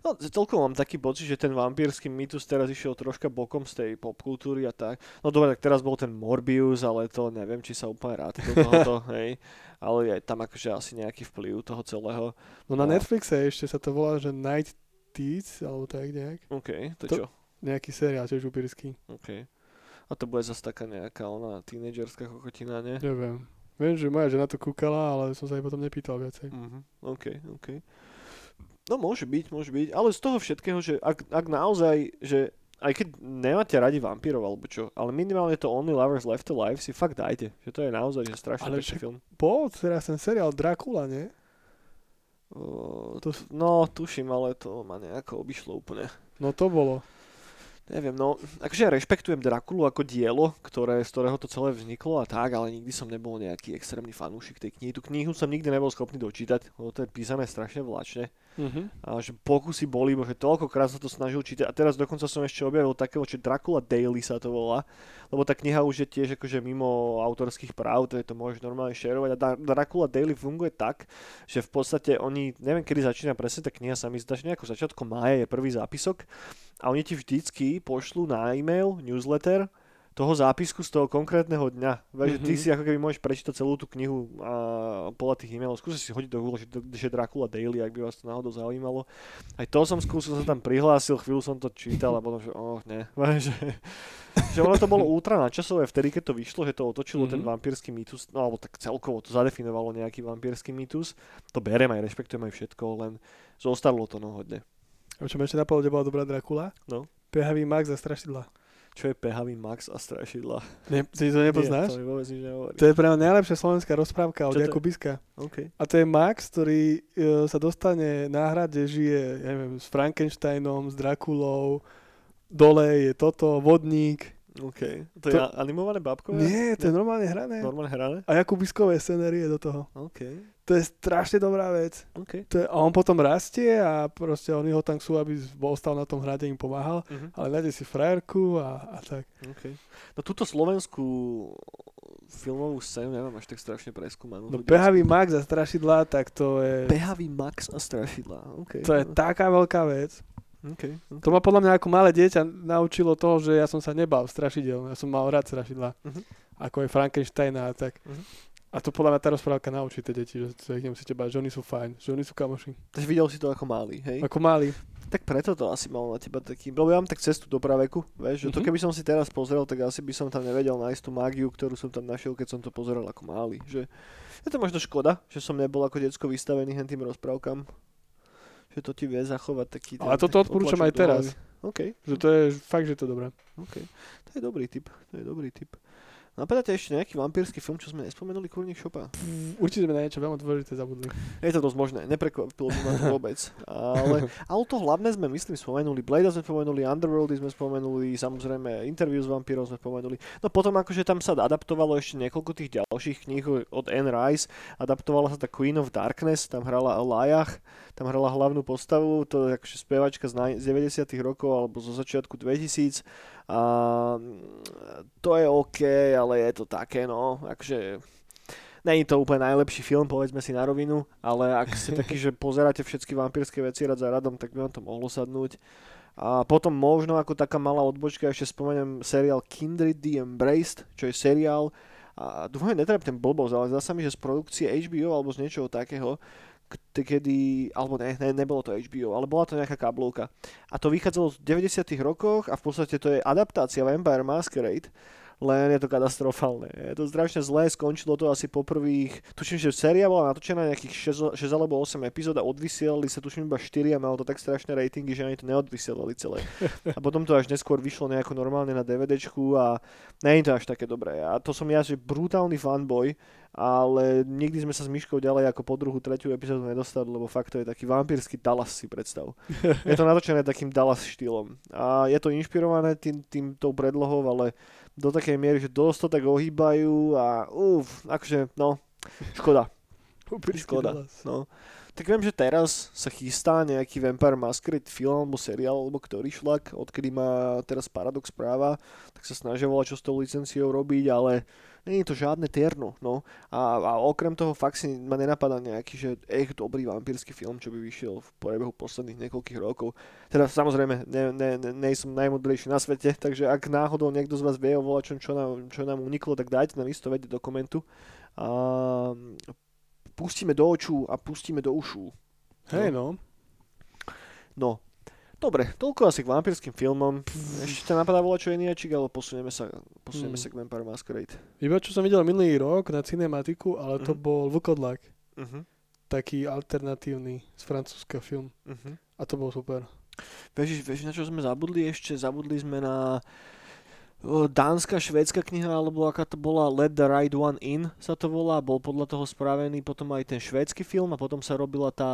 A: No, celkom mám taký pocit, že ten vampírsky mýtus teraz išiel troška bokom z tej popkultúry a tak. No dobre, tak teraz bol ten Morbius, ale to neviem, či sa úplne rád do tohoto, hej. Ale je tam akože asi nejaký vplyv toho celého.
B: No na a... Netflixe ešte sa to volá, že Night Teeth, alebo tak nejak.
A: OK, to, to čo?
B: Nejaký seriál, tiež upírsky.
A: OK. A to bude zase taká nejaká ona tínedžerská kokotina, nie?
B: Neviem. Viem, že moja žena to kúkala, ale som sa jej potom nepýtal viacej.
A: Uh-huh. OK, OK. No môže byť, môže byť, ale z toho všetkého, že ak, ak naozaj, že aj keď nemáte radi vampírov alebo čo, ale minimálne to Only Lovers Left Alive si fakt dajte, že to je naozaj že strašne
B: Ale
A: pekný film.
B: Bol teraz ten seriál Dracula, nie?
A: Uh,
B: To,
A: no, tuším, ale to ma nejako obišlo úplne.
B: no to bolo.
A: Neviem, no, akože ja rešpektujem Drakulu ako dielo, ktoré, z ktorého to celé vzniklo a tak, ale nikdy som nebol nejaký extrémny fanúšik tej knihy. Tú knihu som nikdy nebol schopný dočítať, lebo to je písané strašne vlačne.
B: Uh-huh.
A: A že pokusy boli, že toľkokrát sa to snažil čítať. A teraz dokonca som ešte objavil takého, že Dracula Daily sa to volá, lebo tá kniha už je tiež akože mimo autorských práv, to je to môžeš normálne šerovať. A Dra- Dracula Daily funguje tak, že v podstate oni, neviem kedy začína presne tá kniha, sa mi zdá, že nejako začiatkom mája je prvý zápisok a oni ti vždycky pošlú na e-mail, newsletter, toho zápisku z toho konkrétneho dňa. Vieš, že ty
B: Mhm.
A: si ako keby môžeš prečítať celú tú knihu a podľa tých e-mailov. Skúste si hodiť do Google, že, že Dracula Daily, ak by vás to náhodou zaujímalo. Aj to som skúsil, som sa tam prihlásil, chvíľu som to čítal a potom, že oh, ne. Že, že ono to bolo ultra načasové vtedy, keď to vyšlo, že to otočilo ten
B: Mhm.
A: vampírsky mýtus, no alebo tak celkovo to zadefinovalo nejaký vampírsky mýtus. To berem aj, rešpektujem aj všetko, len zostalo to no hodne.
B: A čo ma ešte napadlo, kde bola dobrá Dracula?
A: No.
B: Pehavý Max a strašidla.
A: Čo je pehavý Max a strašidla?
B: Ne, ty to nepoznáš?
A: Nie, to mi vôbec nič nehovorí.
B: To je pre mňa najlepšia slovenská rozprávka od? Jakubiska.
A: Okay.
B: A to je Max, ktorý e, sa dostane na hrade, žije ja neviem, s Frankensteinom, s Drakulou, dole je toto, vodník.
A: OK. To,
B: To-
A: je animované babkové?
B: Nie, to je normálne hrané.
A: Normálne hrané?
B: A Jakubiskové scenérie do toho.
A: OK.
B: To je strašne dobrá vec.
A: OK.
B: To je, a on potom rastie a proste oni ho tam chcú, aby ostal na tom hrade im pomáhal.
A: Uh-huh.
B: Ale nájde si frajerku a, a tak.
A: OK. No túto slovenskú filmovú scénu neviem až tak strašne preskúmanú.
B: No. Pehavý Max a strašidla, tak to je...
A: Behavý Max a strašidla. OK.
B: To je taká veľká vec.
A: OK. okay.
B: To ma podľa mňa ako malé dieťa naučilo toho, že ja som sa nebal strašidel. Ja som mal rád strašidla.
A: Mhm.
B: Ako aj Frankensteina a tak.
A: Mhm.
B: A to podľa mňa tá rozprávka naučí tie deti, že sa ich nemusíte báť, že oni sú fajn, že oni sú kamoši.
A: Takže videl si to ako malý, hej?
B: Ako mali.
A: Tak preto to asi malo na teba taký, lebo ja mám tak cestu do praveku, vieš, že to
B: Mhm.
A: keby som si teraz pozrel, tak asi by som tam nevedel nájsť tú mágiu, ktorú som tam našiel, keď som to pozeral ako malý, že je to možno škoda, že som nebol ako decko vystavený hen tým rozprávkam, že to ti vie zachovať taký...
B: Ale toto odporúčam aj teraz.
A: OK,
B: Že to je fakt, že to je dobré.
A: OK. To je dobrý tip, to je dobrý tip. Napadáte ešte nejaký vampírsky film, čo sme nespomenuli, kurník šopa?
B: Určite sme na niečo veľmi dôležité zabudli.
A: Je to dosť možné, neprekvapilo by ma to vôbec. Ale, ale to hlavné sme, myslím, spomenuli. Blade sme spomenuli, Underworldy sme spomenuli, samozrejme Interview s vampírom sme spomenuli. No potom akože tam sa adaptovalo ešte niekoľko tých ďalších kníh od Anne Rice. Adaptovala sa tá Queen of Darkness, tam hrala Lajach, tam hrala hlavnú postavu, to je akože naj- z 90 rokov alebo zo začiatku 2000. Mm, to je OK, ale je to také, no, akože Není to úplne najlepší film, povedzme si na rovinu, ale ak ste takí, že pozeráte všetky vampírske veci rad za radom, tak by vám to mohlo sadnúť. A potom možno ako taká malá odbočka ešte spomeniem seriál Kindred the Embraced, čo je seriál, a dúfam, že netreptem blbosť, ale zdá sa mi, že z produkcie HBO alebo z niečoho takého, kedy, alebo ne, ne, nebolo to HBO, ale bola to nejaká kablovka. A to vychádzalo v 90 rokoch a v podstate to je adaptácia Vampire Masquerade, len je to katastrofálne. Je to strašne zlé, skončilo to asi po prvých, tuším, že séria bola natočená nejakých 6, 6 alebo 8 epizód a odvysielali sa tuším iba 4 a malo to tak strašné ratingy, že ani to neodvysielali celé. A potom to až neskôr vyšlo nejako normálne na DVDčku a nie je to až také dobré. A to som ja, že brutálny fanboy, ale nikdy sme sa s Myškou ďalej ako po druhú, tretiu epizódu nedostali, lebo fakt to je taký vampírsky Dallas si predstav. Je to natočené takým Dallas štýlom. A je to inšpirované tým, tým tou predlohou, ale do takej miery, že dosť to tak ohýbajú a uf, akože, no, škoda. Škoda. No. Tak viem, že teraz sa chystá nejaký Vampire Masquerade film alebo seriál, alebo ktorý šlak, odkedy má teraz Paradox práva, tak sa snažia volať, čo s tou licenciou robiť, ale je to žiadne terno, no. A, a okrem toho fakt si ma nenapadá nejaký, že echt dobrý vampírsky film, čo by vyšiel v priebehu posledných niekoľkých rokov. Teda samozrejme, ne, ne, ne, nie som najmudrejší na svete, takže ak náhodou niekto z vás vie o volačom, čo nám, čo nám uniklo, tak dajte nám isto vedieť do komentu. A pustíme do očú a pustíme do ušú.
B: Hej no.
A: No, dobre, toľko asi k vampírským filmom. Ešte ťa napadá volať čo Eniačik, ale posunieme sa, posunieme
B: Mm.
A: sa k Vampire Masquerade.
B: Iba čo som videl minulý rok na cinematiku, ale to
A: Mhm.
B: bol Vlkodlak.
A: Uh-huh.
B: taký alternatívny z francúzska film.
A: Uh-huh.
B: A to bol super.
A: Vieš, vieš, na čo sme zabudli ešte? Zabudli sme na o, dánska, švédska kniha, alebo aká to bola Let the Right One In sa to volá. Bol podľa toho spravený potom aj ten švédsky film a potom sa robila tá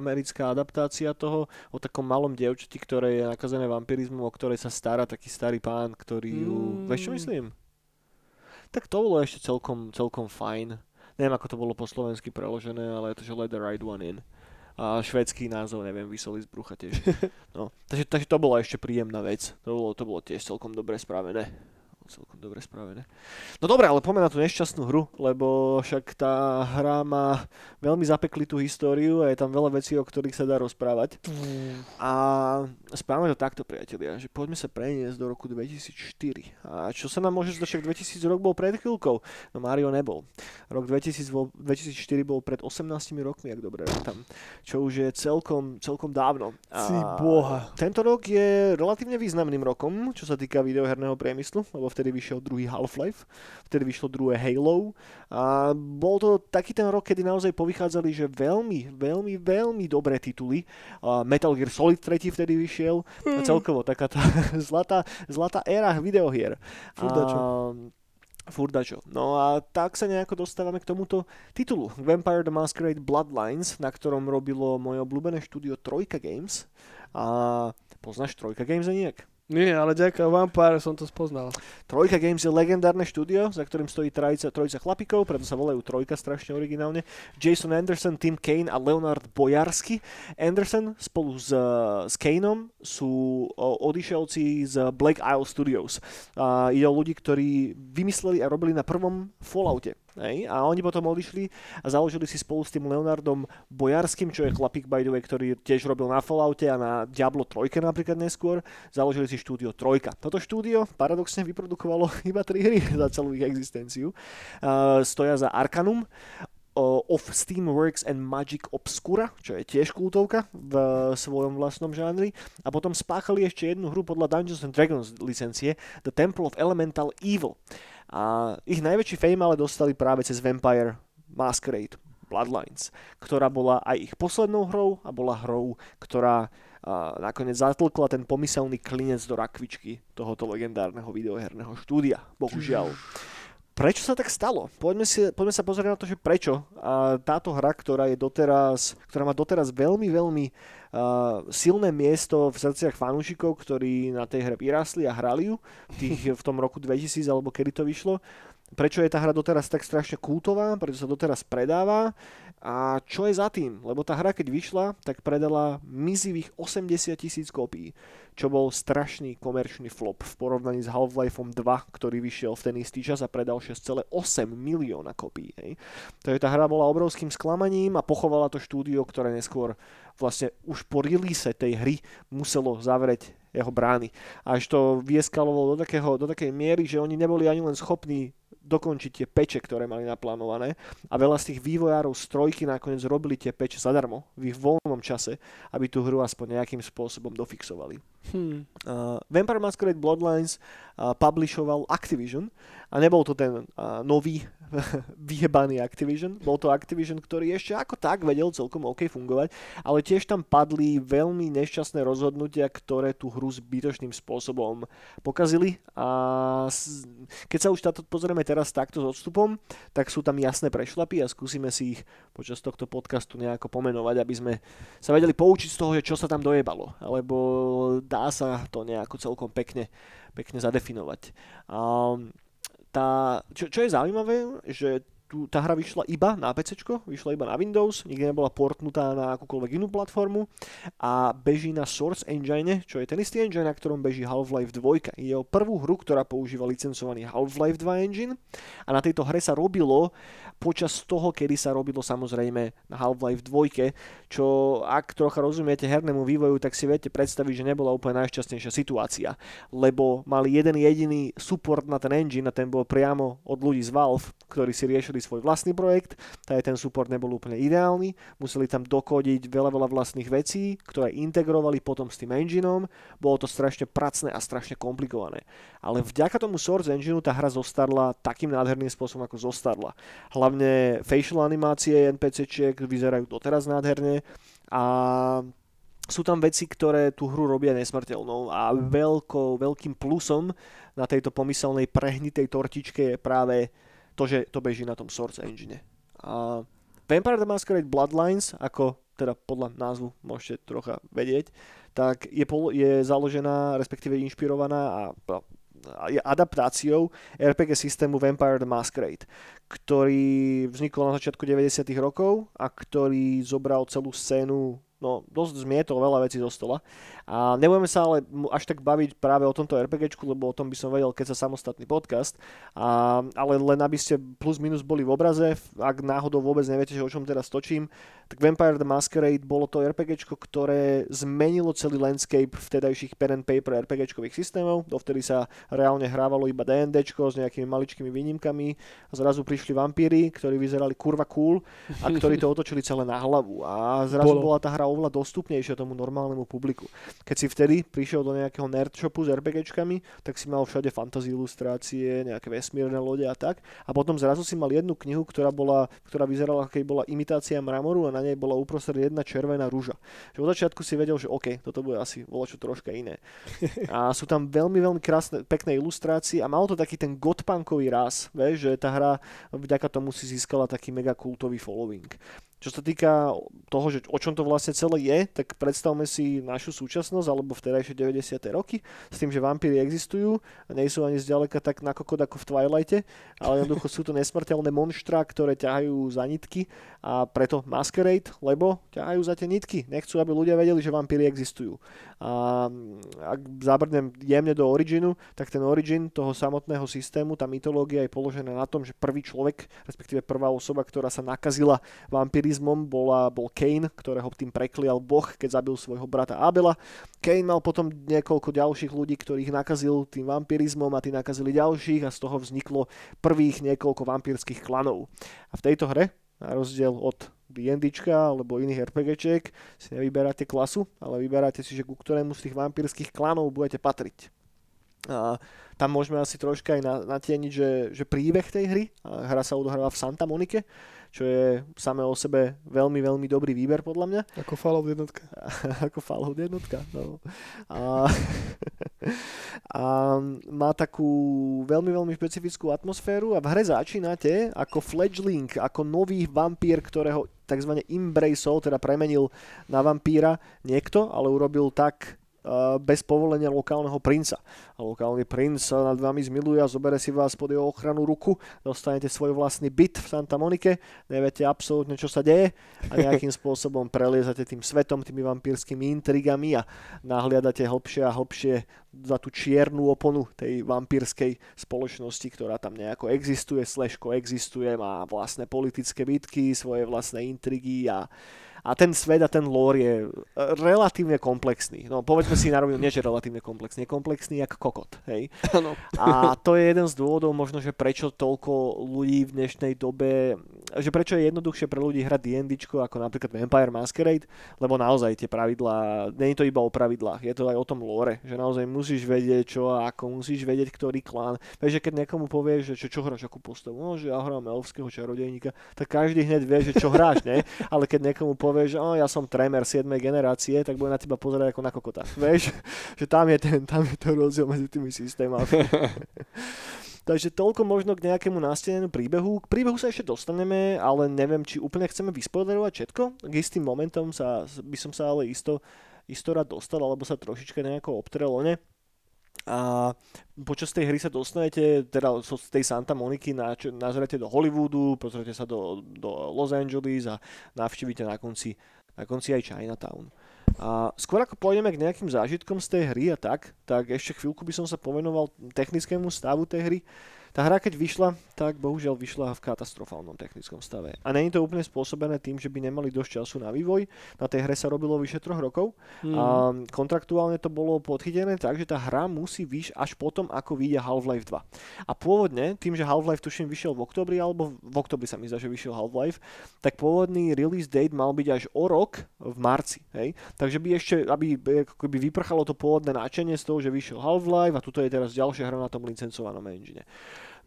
A: americká adaptácia toho o takom malom dievčati, ktoré je nakazené vampirizmom, o ktorej sa stará taký starý pán, ktorý ju...
B: Mm.
A: Vieš čo myslím? Tak to bolo ešte celkom, celkom fajn. Neviem, ako to bolo po slovensky preložené, ale je to, že Let the Right One In a švedský názov, neviem, vysoli z brucha tiež. No, takže, takže to bola ešte príjemná vec. To bolo, to bolo tiež celkom dobre spravené. Celkom dobre spravené. No dobre, ale poďme na tú nešťastnú hru, lebo však tá hra má veľmi zapeklitú históriu a je tam veľa vecí, o ktorých sa dá rozprávať. A správame to takto, priatelia, že poďme sa preniesť do roku 2004. A čo sa nám môže zdať, však 2000 rok bol pred chvíľkou, no Mario nebol. Rok 2000 bol, 2004 bol pred 18 rokmi, ak dobre rátam, čo už je celkom, celkom dávno.
B: Si boha.
A: Tento rok je relatívne významným rokom, čo sa týka videoherného priemyslu, lebo vtedy vyšiel druhý Half-Life, vtedy vyšlo druhé Halo a bol to taký ten rok, kedy naozaj povychádzali, že veľmi, veľmi, veľmi dobré tituly. A Metal Gear Solid 3 vtedy vyšiel a celkovo taká tá zlatá, zlatá éra videohier.
B: Furdačo.
A: A, Furdačo. No a tak sa nejako dostávame k tomuto titulu. Vampire the Masquerade Bloodlines, na ktorom robilo moje obľúbené štúdio Trojka Games. A poznáš Trojka Games a nejak?
B: Nie, ale ďaká Vampire som to spoznal.
A: Trojka Games je legendárne štúdio, za ktorým stojí trojica, trojica chlapikov, preto sa volajú Trojka strašne originálne. Jason Anderson, Tim Kane a Leonard Bojarsky. Anderson spolu s, s Kaneom sú o, odišielci z Black Isle Studios. A ide o ľudí, ktorí vymysleli a robili na prvom Falloute. Hej? A oni potom odišli a založili si spolu s tým Leonardom Bojarským, čo je chlapík by the way, ktorý tiež robil na Falloute a na Diablo 3 napríklad neskôr. Založili si štúdio Trojka. Toto štúdio paradoxne vyprodukovalo iba tri hry za celú ich existenciu. Uh, stoja za Arcanum, of Steamworks and Magic Obscura, čo je tiež kultovka v svojom vlastnom žánri. A potom spáchali ešte jednu hru podľa Dungeons and Dragons licencie, The Temple of Elemental Evil. A ich najväčší fame ale dostali práve cez Vampire Masquerade Bloodlines, ktorá bola aj ich poslednou hrou a bola hrou, ktorá a nakoniec zatlkla ten pomyselný klinec do rakvičky tohoto legendárneho videoherného štúdia. Bohužiaľ. Prečo sa tak stalo? Poďme, si, poďme sa pozrieť na to, že prečo a táto hra, ktorá, je doteraz, ktorá má doteraz veľmi, veľmi silné miesto v srdciach fanúšikov, ktorí na tej hre vyrastli a hrali ju tých, v tom roku 2000 alebo kedy to vyšlo. Prečo je tá hra doteraz tak strašne kultová, prečo sa doteraz predáva a čo je za tým? Lebo tá hra, keď vyšla, tak predala mizivých 80 tisíc kópií, čo bol strašný komerčný flop v porovnaní s Half-Lifeom 2, ktorý vyšiel v ten istý čas a predal 6,8 milióna kópií. Hej. Takže tá hra bola obrovským sklamaním a pochovala to štúdio, ktoré neskôr vlastne už po release tej hry muselo zavrieť jeho brány. Až to vieskalovalo do, takého, do takej miery, že oni neboli ani len schopní dokončiť tie peče, ktoré mali naplánované a veľa z tých vývojárov z trojky nakoniec robili tie peče zadarmo v ich voľnom čase, aby tú hru aspoň nejakým spôsobom dofixovali.
B: Hmm.
A: Uh, Vampire Masquerade Bloodlines uh, publishoval Activision a nebol to ten uh, nový vyhebaný Activision, bol to Activision, ktorý ešte ako tak vedel celkom OK fungovať, ale tiež tam padli veľmi nešťastné rozhodnutia, ktoré tú hru zbytočným spôsobom pokazili a keď sa už táto pozrieme teraz takto s odstupom, tak sú tam jasné prešlapy a skúsime si ich počas tohto podcastu nejako pomenovať, aby sme sa vedeli poučiť z toho, že čo sa tam dojebalo, alebo dá sa to nejako celkom pekne, pekne zadefinovať. Um, tá, čo, čo je zaujímavé, že tu, tá hra vyšla iba na PC, vyšla iba na Windows, nikdy nebola portnutá na akúkoľvek inú platformu a beží na Source Engine, čo je ten istý engine, na ktorom beží Half-Life 2. Je o prvú hru, ktorá používa licencovaný Half-Life 2 engine a na tejto hre sa robilo počas toho, kedy sa robilo samozrejme na Half-Life 2, čo ak trocha rozumiete hernému vývoju, tak si viete predstaviť, že nebola úplne najšťastnejšia situácia, lebo mali jeden jediný support na ten engine a ten bol priamo od ľudí z Valve, ktorí si riešili chceli svoj vlastný projekt, tak ten support nebol úplne ideálny, museli tam dokodiť veľa, veľa vlastných vecí, ktoré integrovali potom s tým engineom, bolo to strašne pracné a strašne komplikované. Ale vďaka tomu Source Engineu tá hra zostarla takým nádherným spôsobom, ako zostarla. Hlavne facial animácie NPCčiek vyzerajú doteraz nádherne a sú tam veci, ktoré tú hru robia nesmrteľnou a veľkou, veľkým plusom na tejto pomyselnej prehnitej tortičke je práve to, že to beží na tom Source Engine. A Vampire the Masquerade Bloodlines, ako teda podľa názvu môžete trocha vedieť, tak je, pol, je založená, respektíve inšpirovaná a je adaptáciou RPG systému Vampire the Masquerade, ktorý vznikol na začiatku 90. rokov a ktorý zobral celú scénu no, dosť zmietol veľa vecí zo stola. A nebudeme sa ale až tak baviť práve o tomto RPGčku, lebo o tom by som vedel, keď sa samostatný podcast. A, ale len aby ste plus minus boli v obraze, ak náhodou vôbec neviete, že o čom teraz točím, tak Vampire the Masquerade bolo to RPGčko, ktoré zmenilo celý landscape vtedajších pen and paper RPGčkových systémov. Dovtedy sa reálne hrávalo iba D&Dčko s nejakými maličkými výnimkami a zrazu prišli vampíry, ktorí vyzerali kurva cool a ktorí to otočili celé na hlavu. A zrazu Bolo. bola tá hra oveľa dostupnejšia tomu normálnemu publiku. Keď si vtedy prišiel do nejakého nerd shopu s RPGčkami, tak si mal všade fantasy ilustrácie, nejaké vesmírne lode a tak. A potom zrazu si mal jednu knihu, ktorá, bola, ktorá vyzerala, keď bola imitácia mramoru a na nej bola uprostred jedna červená rúža. Že od začiatku si vedel, že OK, toto bude asi čo troška iné. A sú tam veľmi, veľmi krásne, pekné ilustrácie a malo to taký ten godpunkový vieš, že tá hra vďaka tomu si získala taký mega kultový following. Čo sa týka toho, že o čom to vlastne celé je, tak predstavme si našu súčasnosť alebo vtedajšie 90. roky s tým, že vampíry existujú a nie sú ani zďaleka tak na kokot ako v Twilighte, ale jednoducho sú to nesmrteľné monštra, ktoré ťahajú za nitky a preto Masquerade, lebo ťahajú za tie nitky. Nechcú, aby ľudia vedeli, že vampíry existujú. A ak zabrdnem jemne do originu, tak ten origin toho samotného systému, tá mytológia je položená na tom, že prvý človek, respektíve prvá osoba, ktorá sa nakazila vampirizmom, bola, bol Kane, ktorého tým preklial Boh, keď zabil svojho brata Abela. Kane mal potom niekoľko ďalších ľudí, ktorých nakazil tým vampirizmom a tí nakazili ďalších a z toho vzniklo prvých niekoľko vampírskych klanov. A v tejto hre, na rozdiel od D&Dčka alebo iných RPGčiek si nevyberáte klasu, ale vyberáte si, že ku ktorému z tých vampírskych klanov budete patriť. A tam môžeme asi troška aj natieniť, že, že príbeh tej hry, hra sa odohráva v Santa Monike, čo je samé o sebe veľmi, veľmi dobrý výber podľa mňa.
B: Ako Fallout jednotka.
A: Ako Fallout jednotka, no. A, a má takú veľmi, veľmi špecifickú atmosféru a v hre začínate ako fledgling, ako nový vampír, ktorého tzv. embraceol, teda premenil na vampíra niekto, ale urobil tak bez povolenia lokálneho princa. A lokálny princ sa nad vami zmiluje a zobere si vás pod jeho ochranu ruku, dostanete svoj vlastný byt v Santa Monike, neviete absolútne, čo sa deje a nejakým spôsobom preliezate tým svetom, tými vampírskymi intrigami a nahliadate hlbšie a hlbšie za tú čiernu oponu tej vampírskej spoločnosti, ktorá tam nejako existuje, slash existuje, má vlastné politické bitky, svoje vlastné intrigy a a ten svet a ten lore je e, relatívne komplexný. No povedzme si na rovinu, nie že relatívne komplexný, je komplexný jak kokot. Hej? Ano. A to je jeden z dôvodov možno, že prečo toľko ľudí v dnešnej dobe, že prečo je jednoduchšie pre ľudí hrať D&D ako napríklad Vampire Masquerade, lebo naozaj tie pravidlá, nie je to iba o pravidlách, je to aj o tom lore, že naozaj musíš vedieť čo a ako, musíš vedieť ktorý klán. Takže keď niekomu povieš, že čo, čo hráš akú postavu, no, že ja hrám elfského čarodejníka, tak každý hneď vie, že čo hráš, ne? Ale keď niekomu povie, že oh, ja som tremer 7. generácie, tak bude na teba pozerať ako na kokota. Vieš, že tam je, ten, tam je to rozdiel medzi tými systémami. Takže toľko možno k nejakému nástenenému príbehu. K príbehu sa ešte dostaneme, ale neviem, či úplne chceme vyspoderovať všetko. K istým momentom sa, by som sa ale isto, isto rád dostal, alebo sa trošička nejako obtrel ne a počas tej hry sa dostanete, teda z tej Santa Moniky nazrete do Hollywoodu, pozrite sa do, do Los Angeles a navštívite na konci, na konci aj Chinatown. A skôr ako pôjdeme k nejakým zážitkom z tej hry a tak, tak ešte chvíľku by som sa povenoval technickému stavu tej hry. Tá hra, keď vyšla, tak bohužiaľ vyšla v katastrofálnom technickom stave. A není to úplne spôsobené tým, že by nemali dosť času na vývoj. Na tej hre sa robilo vyše troch rokov. Mm. A kontraktuálne to bolo podchytené tak, že tá hra musí vyš až potom, ako vyjde Half-Life 2. A pôvodne, tým, že Half-Life tuším vyšiel v oktobri, alebo v oktobri sa mi zdá, že vyšiel Half-Life, tak pôvodný release date mal byť až o rok v marci. Hej? Takže by ešte, aby, by vyprchalo to pôvodné náčenie z toho, že vyšiel Half-Life a tuto je teraz ďalšia hra na tom licencovanom engine.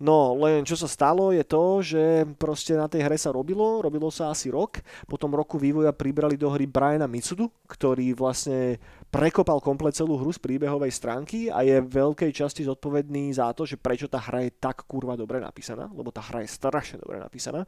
A: No, len čo sa stalo je to, že proste na tej hre sa robilo, robilo sa asi rok, potom roku vývoja pribrali do hry Briana Mitsudu, ktorý vlastne prekopal komplet celú hru z príbehovej stránky a je veľkej časti zodpovedný za to, že prečo tá hra je tak kurva dobre napísaná, lebo tá hra je strašne dobre napísaná.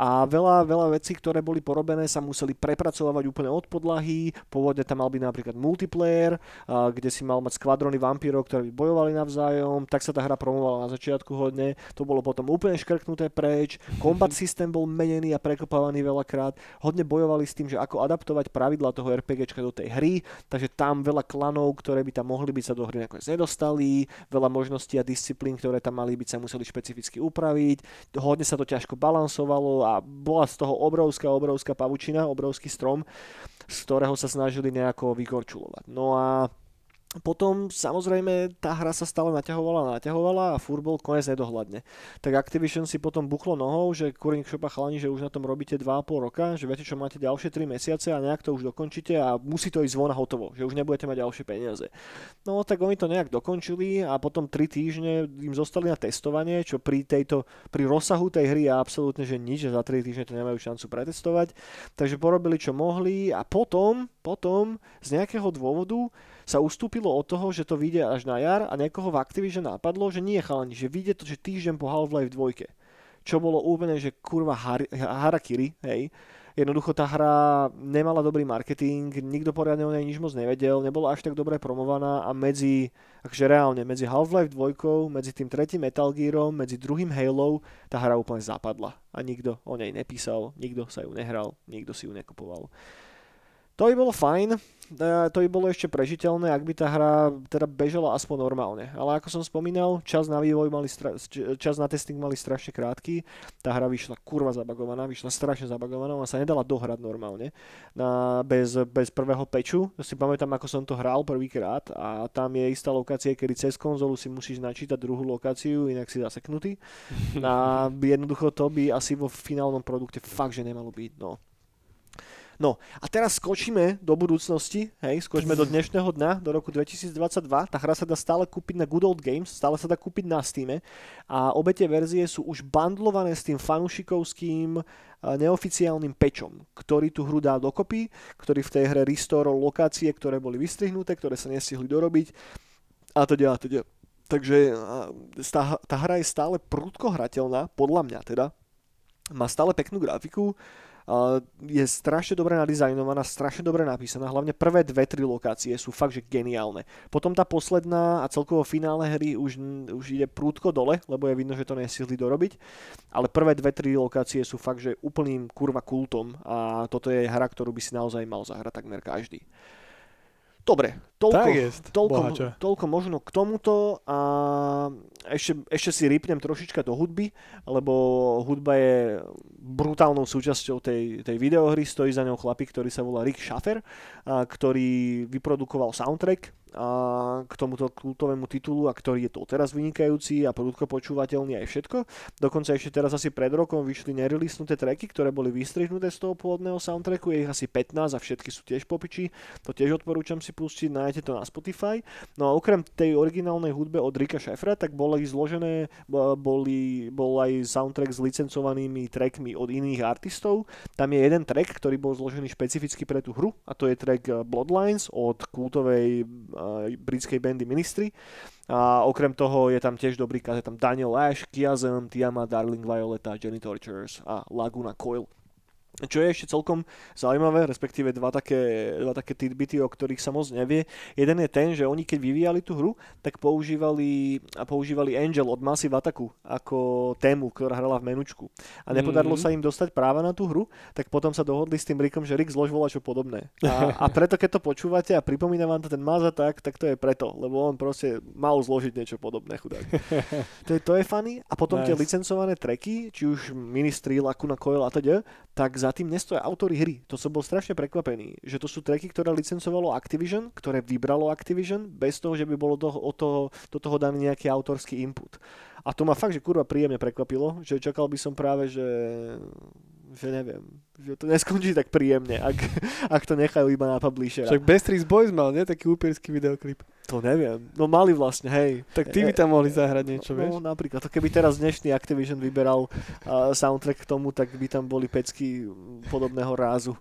A: A veľa, veľa vecí, ktoré boli porobené, sa museli prepracovať úplne od podlahy. Pôvodne tam mal byť napríklad multiplayer, kde si mal mať skvadrony vampírov, ktorí bojovali navzájom. Tak sa tá hra promovala na začiatku hodne. To bolo potom úplne škrknuté preč. Combat systém bol menený a prekopávaný veľakrát. Hodne bojovali s tým, že ako adaptovať pravidla toho RPGčka do tej hry. Takže tam veľa klanov, ktoré by tam mohli byť, sa do hry nakoniec nedostali. Veľa možností a disciplín, ktoré tam mali byť, sa museli špecificky upraviť. Hodne sa to ťažko balansovalo a bola z toho obrovská, obrovská pavučina, obrovský strom, z ktorého sa snažili nejako vykorčulovať. No a potom samozrejme tá hra sa stále naťahovala, naťahovala a fur bol konec nedohľadne. Tak Activision si potom buchlo nohou, že Kuring Shopa chalani, že už na tom robíte 2,5 roka, že viete čo, máte ďalšie 3 mesiace a nejak to už dokončíte a musí to ísť von a hotovo, že už nebudete mať ďalšie peniaze. No tak oni to nejak dokončili a potom 3 týždne im zostali na testovanie, čo pri tejto, pri rozsahu tej hry je absolútne, že nič, že za 3 týždne to nemajú šancu pretestovať. Takže porobili čo mohli a potom, potom z nejakého dôvodu sa ustúpilo od toho, že to vyjde až na jar a niekoho v Activision napadlo, že nie chalani, že vyjde to, že týždeň po Half-Life 2. Čo bolo úplne, že kurva har- harakiri, hej. Jednoducho tá hra nemala dobrý marketing, nikto poriadne o nej nič moc nevedel, nebola až tak dobre promovaná a medzi, akože reálne, medzi Half-Life 2, medzi tým tretím Metal Gearom, medzi druhým Halo, tá hra úplne zapadla a nikto o nej nepísal, nikto sa ju nehral, nikto si ju nekupoval. To by bolo fajn, to by bolo ešte prežiteľné, ak by tá hra teda bežala aspoň normálne. Ale ako som spomínal, čas na vývoj mali stra- čas na testing mali strašne krátky. Tá hra vyšla kurva zabagovaná, vyšla strašne zabagovaná, ona sa nedala dohrať normálne. Na, bez, bez prvého peču. Ja si pamätám, ako som to hral prvýkrát a tam je istá lokácia, kedy cez konzolu si musíš načítať druhú lokáciu, inak si zaseknutý. A jednoducho to by asi vo finálnom produkte fakt, že nemalo byť. No. No a teraz skočíme do budúcnosti, hej, skočíme do dnešného dňa, do roku 2022. Tá hra sa dá stále kúpiť na Good Old Games, stále sa dá kúpiť na Steam a obe tie verzie sú už bandlované s tým fanušikovským neoficiálnym pečom, ktorý tú hru dá dokopy, ktorý v tej hre restorol lokácie, ktoré boli vystrihnuté, ktoré sa nestihli dorobiť a to a teda. Takže tá, tá hra je stále prudko hrateľná, podľa mňa teda. Má stále peknú grafiku, je strašne dobre nadizajnovaná, strašne dobre napísaná, hlavne prvé dve, tri lokácie sú fakt, že geniálne. Potom tá posledná a celkovo finále hry už, už ide prúdko dole, lebo je vidno, že to nesihli dorobiť, ale prvé dve, tri lokácie sú fakt, že úplným kurva kultom a toto je hra, ktorú by si naozaj mal zahrať takmer každý. Dobre, toľko, jest, toľko, toľko možno k tomuto a ešte, ešte si rýpnem trošička do hudby, lebo hudba je brutálnou súčasťou tej, tej videohry, stojí za ňou chlapík, ktorý sa volá Rick Schaffer, a ktorý vyprodukoval soundtrack a k tomuto kultovému titulu a ktorý je to teraz vynikajúci a prudko počúvateľný aj všetko. Dokonca ešte teraz asi pred rokom vyšli nereleasnuté tracky, ktoré boli vystrihnuté z toho pôvodného soundtracku, je ich asi 15 a všetky sú tiež popiči, to tiež odporúčam si pustiť, nájdete to na Spotify. No a okrem tej originálnej hudbe od Rika Šefra, tak boli zložené, boli, bol aj soundtrack s licencovanými trackmi od iných artistov. Tam je jeden track, ktorý bol zložený špecificky pre tú hru a to je track Bloodlines od kultovej britskej bandy Ministry. A okrem toho je tam tiež dobrý kaz, je tam Daniel Ash, Kiazem, Tiama, Darling Violeta, Jenny Tortures a Laguna Coil. Čo je ešte celkom zaujímavé, respektíve dva také, dva také tidbity, o ktorých sa moc nevie. Jeden je ten, že oni keď vyvíjali tú hru, tak používali, a používali Angel od Massive Attacku ako tému, ktorá hrala v menučku. A nepodarilo
B: Mhm.
A: sa im dostať práva na tú hru, tak potom sa dohodli s tým Rickom, že Rick zlož volá čo podobné. A, a preto keď to počúvate a pripomína vám to ten Mass Attack, tak to je preto, lebo on proste mal zložiť niečo podobné, chudák. to, je, to je funny. A potom tie
B: Nice.
A: licencované tracky, či už Ministry, Lacuna Coil a teda, tak za tým nestoja autory hry. To som bol strašne prekvapený, že to sú tracky, ktoré licencovalo Activision, ktoré vybralo Activision, bez toho, že by bolo do, od toho, do toho daný nejaký autorský input. A to ma fakt, že kurva príjemne prekvapilo, že čakal by som práve, že že neviem, že to neskončí tak príjemne, ak, ak to nechajú iba na publishera.
B: Však Bastrix Boys mal, nie? Taký úpierský videoklip.
A: To neviem. No mali vlastne, hej.
B: Tak ty by tam mohli zahrať niečo,
A: no,
B: vieš?
A: napríklad. To keby teraz dnešný Activision vyberal uh, soundtrack k tomu, tak by tam boli pecky podobného rázu.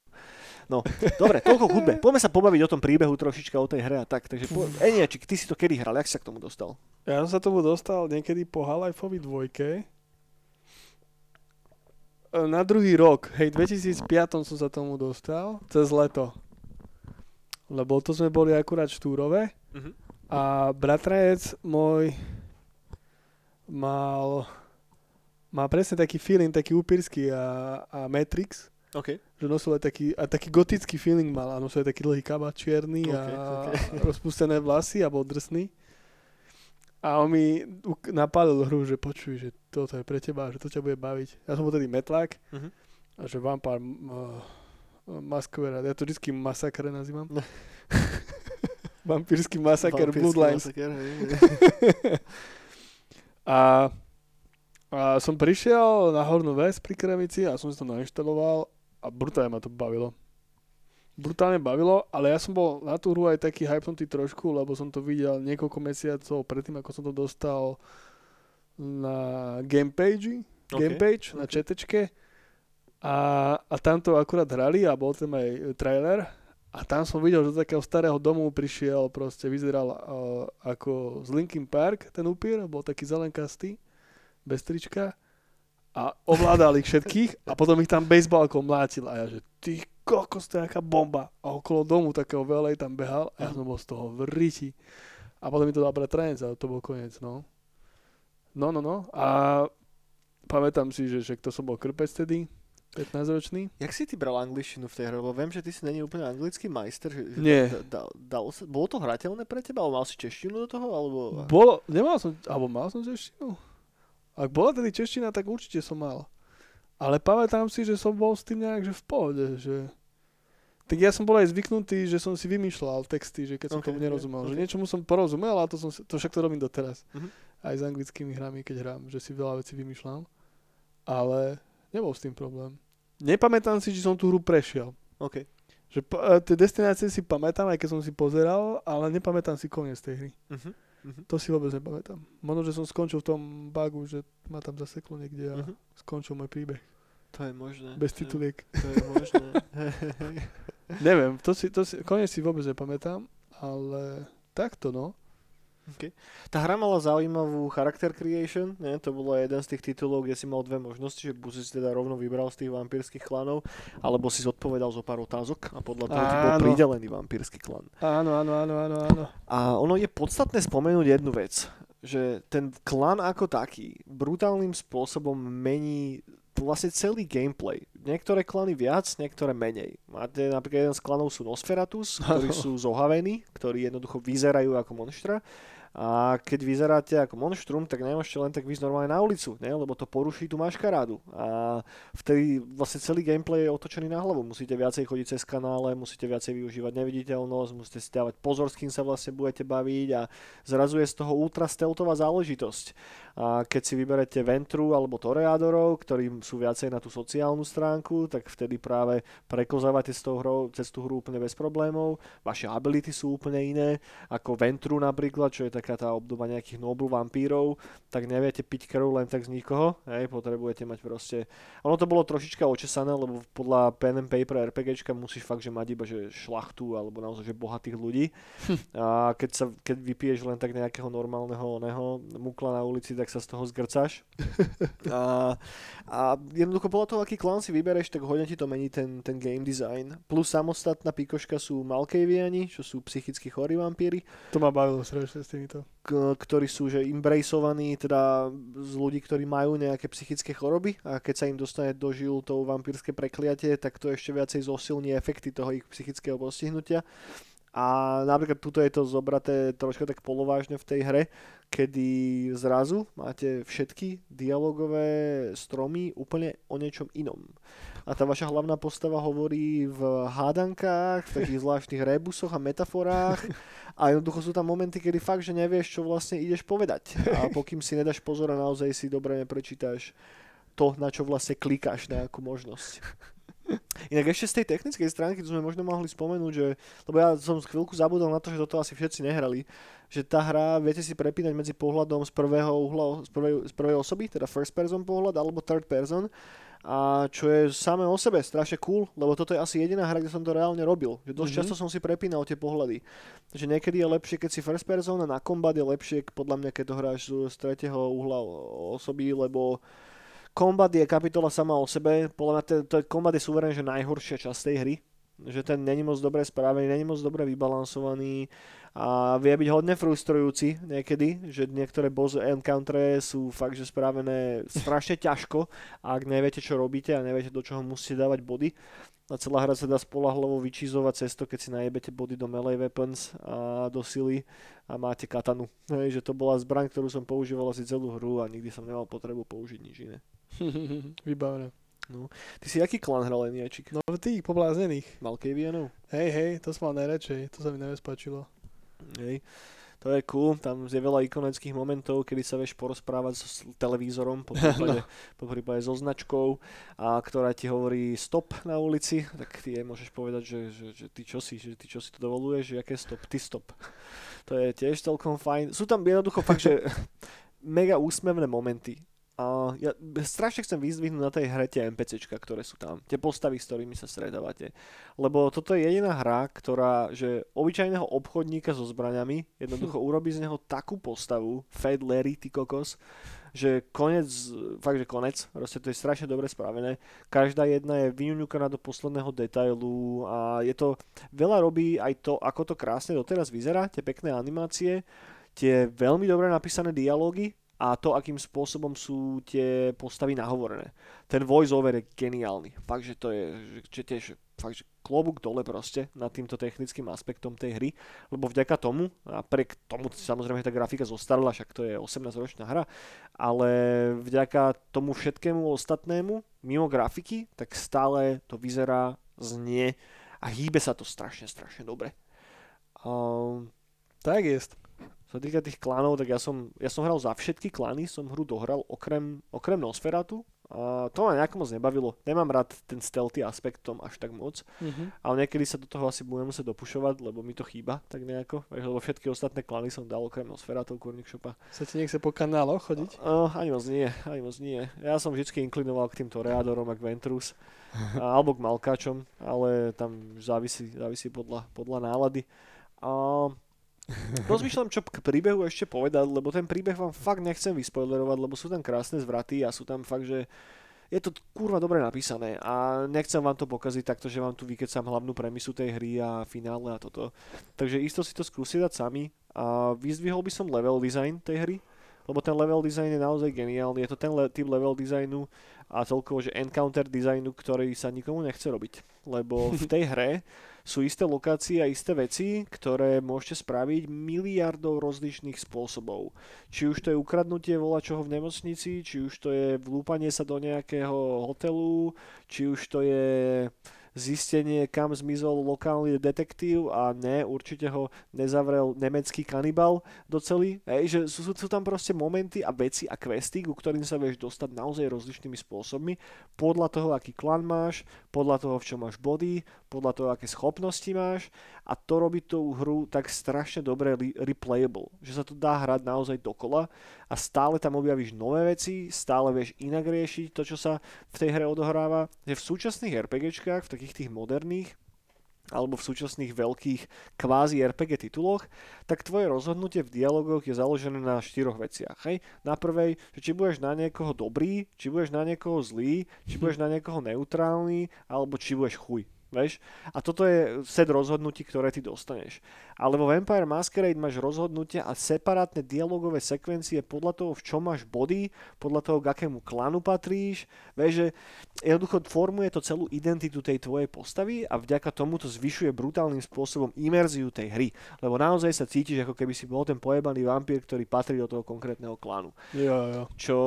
A: No, dobre, toľko k hudbe. Poďme sa pobaviť o tom príbehu trošička, o tej hre a tak. Takže, po... Eniačik, ty si to kedy hral? Jak si sa k tomu dostal?
B: Ja som sa tomu dostal niekedy po Half-Lifeovi dvojke. E, Na druhý rok, hej, 2005 som sa tomu dostal, cez leto. Lebo to sme boli akurát štúrove
A: Mhm.
B: a bratranec môj mal, má presne taký feeling, taký upírsky a, a Matrix,
A: OK.
B: že nosil aj taký, a taký gotický feeling mal a nosil aj taký dlhý kabát čierny a,
A: Ok, ok.
B: a rozpustené vlasy a bol drsný. A on mi napálil hru, že počuj, že toto je pre teba, že to ťa bude baviť. Ja som bol tedy metlák
A: Mhm.
B: a že Vampire uh, Masquerade, ja to vždycky masakre nazývam.
A: No.
B: Vampírsky masaker
A: Vampírsky
B: Bloodlines.
A: masaker, hej.
B: a, a som prišiel na Hornú Ves pri Kremici a som si to nainštaloval a brutálne ma to bavilo. Brutálne bavilo, ale ja som bol na tú hru aj taký hypnutý trošku, lebo som to videl niekoľko mesiacov predtým, ako som to dostal na Gamepage, Gamepage na
A: OK.
B: četečke a, a tam to akurát hrali a bol tam aj trailer a tam som videl, že do takého starého domu prišiel, proste vyzeral uh, ako z Linkin Park, ten upír, bol taký zelenkastý, bez trička a ovládal ich všetkých a potom ich tam baseballkou mlátil a ja, že ty kokos, to je aká bomba. A okolo domu takého veľej tam behal a ja som bol z toho v riti. A potom mi to dal bratranec a to bol koniec, no. No, no, no. A pamätám si, že, že to som bol krpec tedy, 15-ročný.
A: Jak si ty bral angličtinu v tej hre? Lebo viem, že ty si není úplne anglický majster. Že, že
B: Nie.
A: Da, da, dalo sa, bolo to hrateľné pre teba? Alebo mal si češtinu do toho? Alebo...
B: Bolo, nemal som, alebo mal som češtinu? Ak bola tedy čeština, tak určite som mal. Ale pamätám si, že som bol s tým nejak, že v pohode, že... Tak ja som bol aj zvyknutý, že som si vymýšľal texty, že keď som
A: Ok,
B: tomu nerozumel. Že
A: ok.
B: niečomu som porozumel, a to, som, si- to však to robím doteraz.
A: Mhm.
B: Aj s anglickými hrami, keď hrám, že si veľa vecí vymýšľam. Ale nebol s tým problém. Nepamätám si, či som tú hru prešiel.
A: OK.
B: Že e, tie destinácie si pamätám, aj keď som si pozeral, ale nepamätám si koniec tej hry.
A: Uh-huh. Uh-huh.
B: To si vôbec nepamätám. Možno, že som skončil v tom bugu, že ma tam zaseklo niekde a
A: Mhm.
B: skončil môj príbeh.
A: To je možné.
B: Bez
A: To je-
B: tituliek.
A: To je možné.
B: Neviem, to si, to si, koniec si vôbec nepamätám, ale takto no.
A: Tá hra mala zaujímavú character creation, nie? to bolo jeden z tých titulov, kde si mal dve možnosti, že buď si teda rovno vybral z tých vampírskych klanov, alebo si zodpovedal zo pár otázok a podľa toho ti bol pridelený vampírsky klan.
B: Áno, áno, áno, áno, áno.
A: A ono je podstatné spomenúť jednu vec, že ten klan ako taký brutálnym spôsobom mení vlastne celý gameplay. Niektoré klany viac, niektoré menej. Máte napríklad jeden z klanov sú Nosferatus, ktorí sú zohavení, ktorí jednoducho vyzerajú ako monštra. A keď vyzeráte ako monštrum, tak nemôžete len tak vyjsť normálne na ulicu, ne? lebo to poruší tú maškarádu. A vtedy vlastne celý gameplay je otočený na hlavu. Musíte viacej chodiť cez kanále, musíte viacej využívať neviditeľnosť, musíte si dávať pozor, s kým sa vlastne budete baviť a zrazu je z toho ultra stealthová záležitosť. A keď si vyberete Ventru alebo Toreadorov, ktorí sú viacej na tú sociálnu stránku, tak vtedy práve prekozávate s tou hrou, cez tú hru úplne bez problémov. Vaše ability sú úplne iné, ako Ventru napríklad, čo je taká tá obdoba nejakých noble vampírov, tak neviete piť krv len tak z nikoho, hej, potrebujete mať proste... Ono to bolo trošička očesané, lebo podľa pen and paper RPGčka musíš fakt, že mať iba že šlachtu alebo naozaj že bohatých ľudí. A keď, sa, keď vypiješ len tak nejakého normálneho oného mukla na ulici, tak sa z toho zgrcáš. a, a jednoducho podľa toho, aký klan si vybereš, tak hodne ti to mení ten, ten game design. Plus samostatná pikoška sú Malkaviani, čo sú psychicky chorí vampíry.
B: To ma bavilo strašne s týmito.
A: K- ktorí sú že embraceovaní teda z ľudí, ktorí majú nejaké psychické choroby a keď sa im dostane do žil to vampírske prekliatie, tak to ešte viacej zosilní efekty toho ich psychického postihnutia. A napríklad tuto je to zobraté troška tak polovážne v tej hre, kedy zrazu máte všetky dialogové stromy úplne o niečom inom. A tá vaša hlavná postava hovorí v hádankách, v takých zvláštnych rebusoch a metaforách a jednoducho sú tam momenty, kedy fakt, že nevieš, čo vlastne ideš povedať. A pokým si nedáš pozor a naozaj si dobre neprečítaš to, na čo vlastne klikáš, na akú možnosť. Inak ešte z tej technickej stránky, tu sme možno mohli spomenúť, že, lebo ja som chvíľku zabudol na to, že toto asi všetci nehrali, že tá hra viete si prepínať medzi pohľadom z prvého uhla, z prvej, z prvej osoby, teda first person pohľad, alebo third person, a čo je samé o sebe strašne cool, lebo toto je asi jediná hra, kde som to reálne robil. Že dosť mm-hmm. často som si prepínal tie pohľady. Že niekedy je lepšie, keď si first person a na combat je lepšie, podľa mňa, keď to hráš z tretieho uhla osoby, lebo Kombat je kapitola sama o sebe, podľa mňa to, je kombat je suverén, že najhoršia časť tej hry, že ten není moc dobre spravený, není moc dobre vybalansovaný a vie byť hodne frustrujúci niekedy, že niektoré boss encountere sú fakt, že spravené strašne ťažko ak neviete, čo robíte a neviete, do čoho musíte dávať body, a celá hra sa dá spolahlavo vyčízovať cesto, keď si najebete body do melee weapons a do sily a máte katanu. Hej, že to bola zbraň, ktorú som používal asi celú hru a nikdy som nemal potrebu použiť nič iné.
B: Vybavené.
A: No. Ty si aký klan hral Eniačik?
B: No tých pobláznených.
A: Malkavianov?
B: Hej, hej, to som mal najradšej, to sa mi najviac páčilo.
A: Hej. To je cool, tam je veľa ikonických momentov, kedy sa vieš porozprávať s televízorom, po prípade, po prípade so značkou, a ktorá ti hovorí stop na ulici, tak ty jej môžeš povedať, že, že, že ty čo si, že ty čo si to dovoluješ, že aké stop, ty stop. To je tiež celkom fajn. Sú tam jednoducho fakt, že mega úsmevné momenty a ja strašne chcem vyzdvihnúť na tej hre tie NPCčka, ktoré sú tam. Tie postavy, s ktorými sa stredávate. Lebo toto je jediná hra, ktorá, že obyčajného obchodníka so zbraňami jednoducho urobí z neho takú postavu, Fade Larry, ty kokos, že konec, fakt, že konec, proste to je strašne dobre spravené. Každá jedna je vyňuňukaná do posledného detailu a je to, veľa robí aj to, ako to krásne doteraz vyzerá, tie pekné animácie, tie veľmi dobre napísané dialógy, a to, akým spôsobom sú tie postavy nahovorené. Ten voice-over je geniálny. Fakt, že to je že tiež fakt, že klobúk dole proste nad týmto technickým aspektom tej hry, lebo vďaka tomu, a pre tomu samozrejme tá grafika zostarla, však to je 18-ročná hra, ale vďaka tomu všetkému ostatnému, mimo grafiky, tak stále to vyzerá, znie a hýbe sa to strašne, strašne dobre. Um,
B: tak jest.
A: Čo sa týka tých klanov, tak ja som, ja som hral za všetky klany, som hru dohral okrem, okrem Nosferatu. A to ma nejako moc nebavilo. Nemám rád ten stealthy aspekt tom až tak moc. Mm-hmm. Ale niekedy sa do toho asi budem musieť dopušovať, lebo mi to chýba tak nejako. Lebo všetky ostatné klany som dal okrem Nosferatu, Kurnik Shopa.
B: Sa ti nechce po kanáloch chodiť?
A: Uh, ani moc nie, ani moc nie. Ja som vždy inklinoval k tým Toreadorom a k Ventrus. alebo k Malkáčom, ale tam závisí, závisí podľa, podľa nálady. Uh, Rozmýšľam, čo k príbehu ešte povedať, lebo ten príbeh vám fakt nechcem vyspoilerovať, lebo sú tam krásne zvraty a sú tam fakt, že je to kurva dobre napísané a nechcem vám to pokaziť takto, že vám tu vykecam hlavnú premisu tej hry a finále a toto. Takže isto si to skúsi dať sami a vyzdvihol by som level design tej hry, lebo ten level design je naozaj geniálny. Je to ten le- typ level designu a celkovo, že encounter designu, ktorý sa nikomu nechce robiť. Lebo v tej hre sú isté lokácie a isté veci, ktoré môžete spraviť miliardov rozličných spôsobov. Či už to je ukradnutie čoho v nemocnici, či už to je vlúpanie sa do nejakého hotelu, či už to je zistenie, kam zmizol lokálny detektív a ne, určite ho nezavrel nemecký kanibal do celý. Hej, že sú, sú tam proste momenty a veci a questy, ku ktorým sa vieš dostať naozaj rozličnými spôsobmi, podľa toho, aký klan máš, podľa toho, v čom máš body, podľa toho, aké schopnosti máš a to robí tú hru tak strašne dobre replayable, že sa to dá hrať naozaj dokola a stále tam objavíš nové veci, stále vieš inak riešiť to, čo sa v tej hre odohráva, že v súčasných RPGčkách, v takých tých moderných, alebo v súčasných veľkých kvázi RPG tituloch, tak tvoje rozhodnutie v dialogoch je založené na štyroch veciach. Hej? Na prvej, že či budeš na niekoho dobrý, či budeš na niekoho zlý, či budeš na niekoho neutrálny, alebo či budeš chuj. Veš? A toto je set rozhodnutí, ktoré ty dostaneš. Ale vo Vampire Masquerade máš rozhodnutia a separátne dialogové sekvencie podľa toho, v čom máš body, podľa toho, k akému klanu patríš. Vieš, že jednoducho formuje to celú identitu tej tvojej postavy a vďaka tomu to zvyšuje brutálnym spôsobom imerziu tej hry. Lebo naozaj sa cítiš, ako keby si bol ten pojebaný vampír, ktorý patrí do toho konkrétneho klanu.
B: Jo, jo.
A: Čo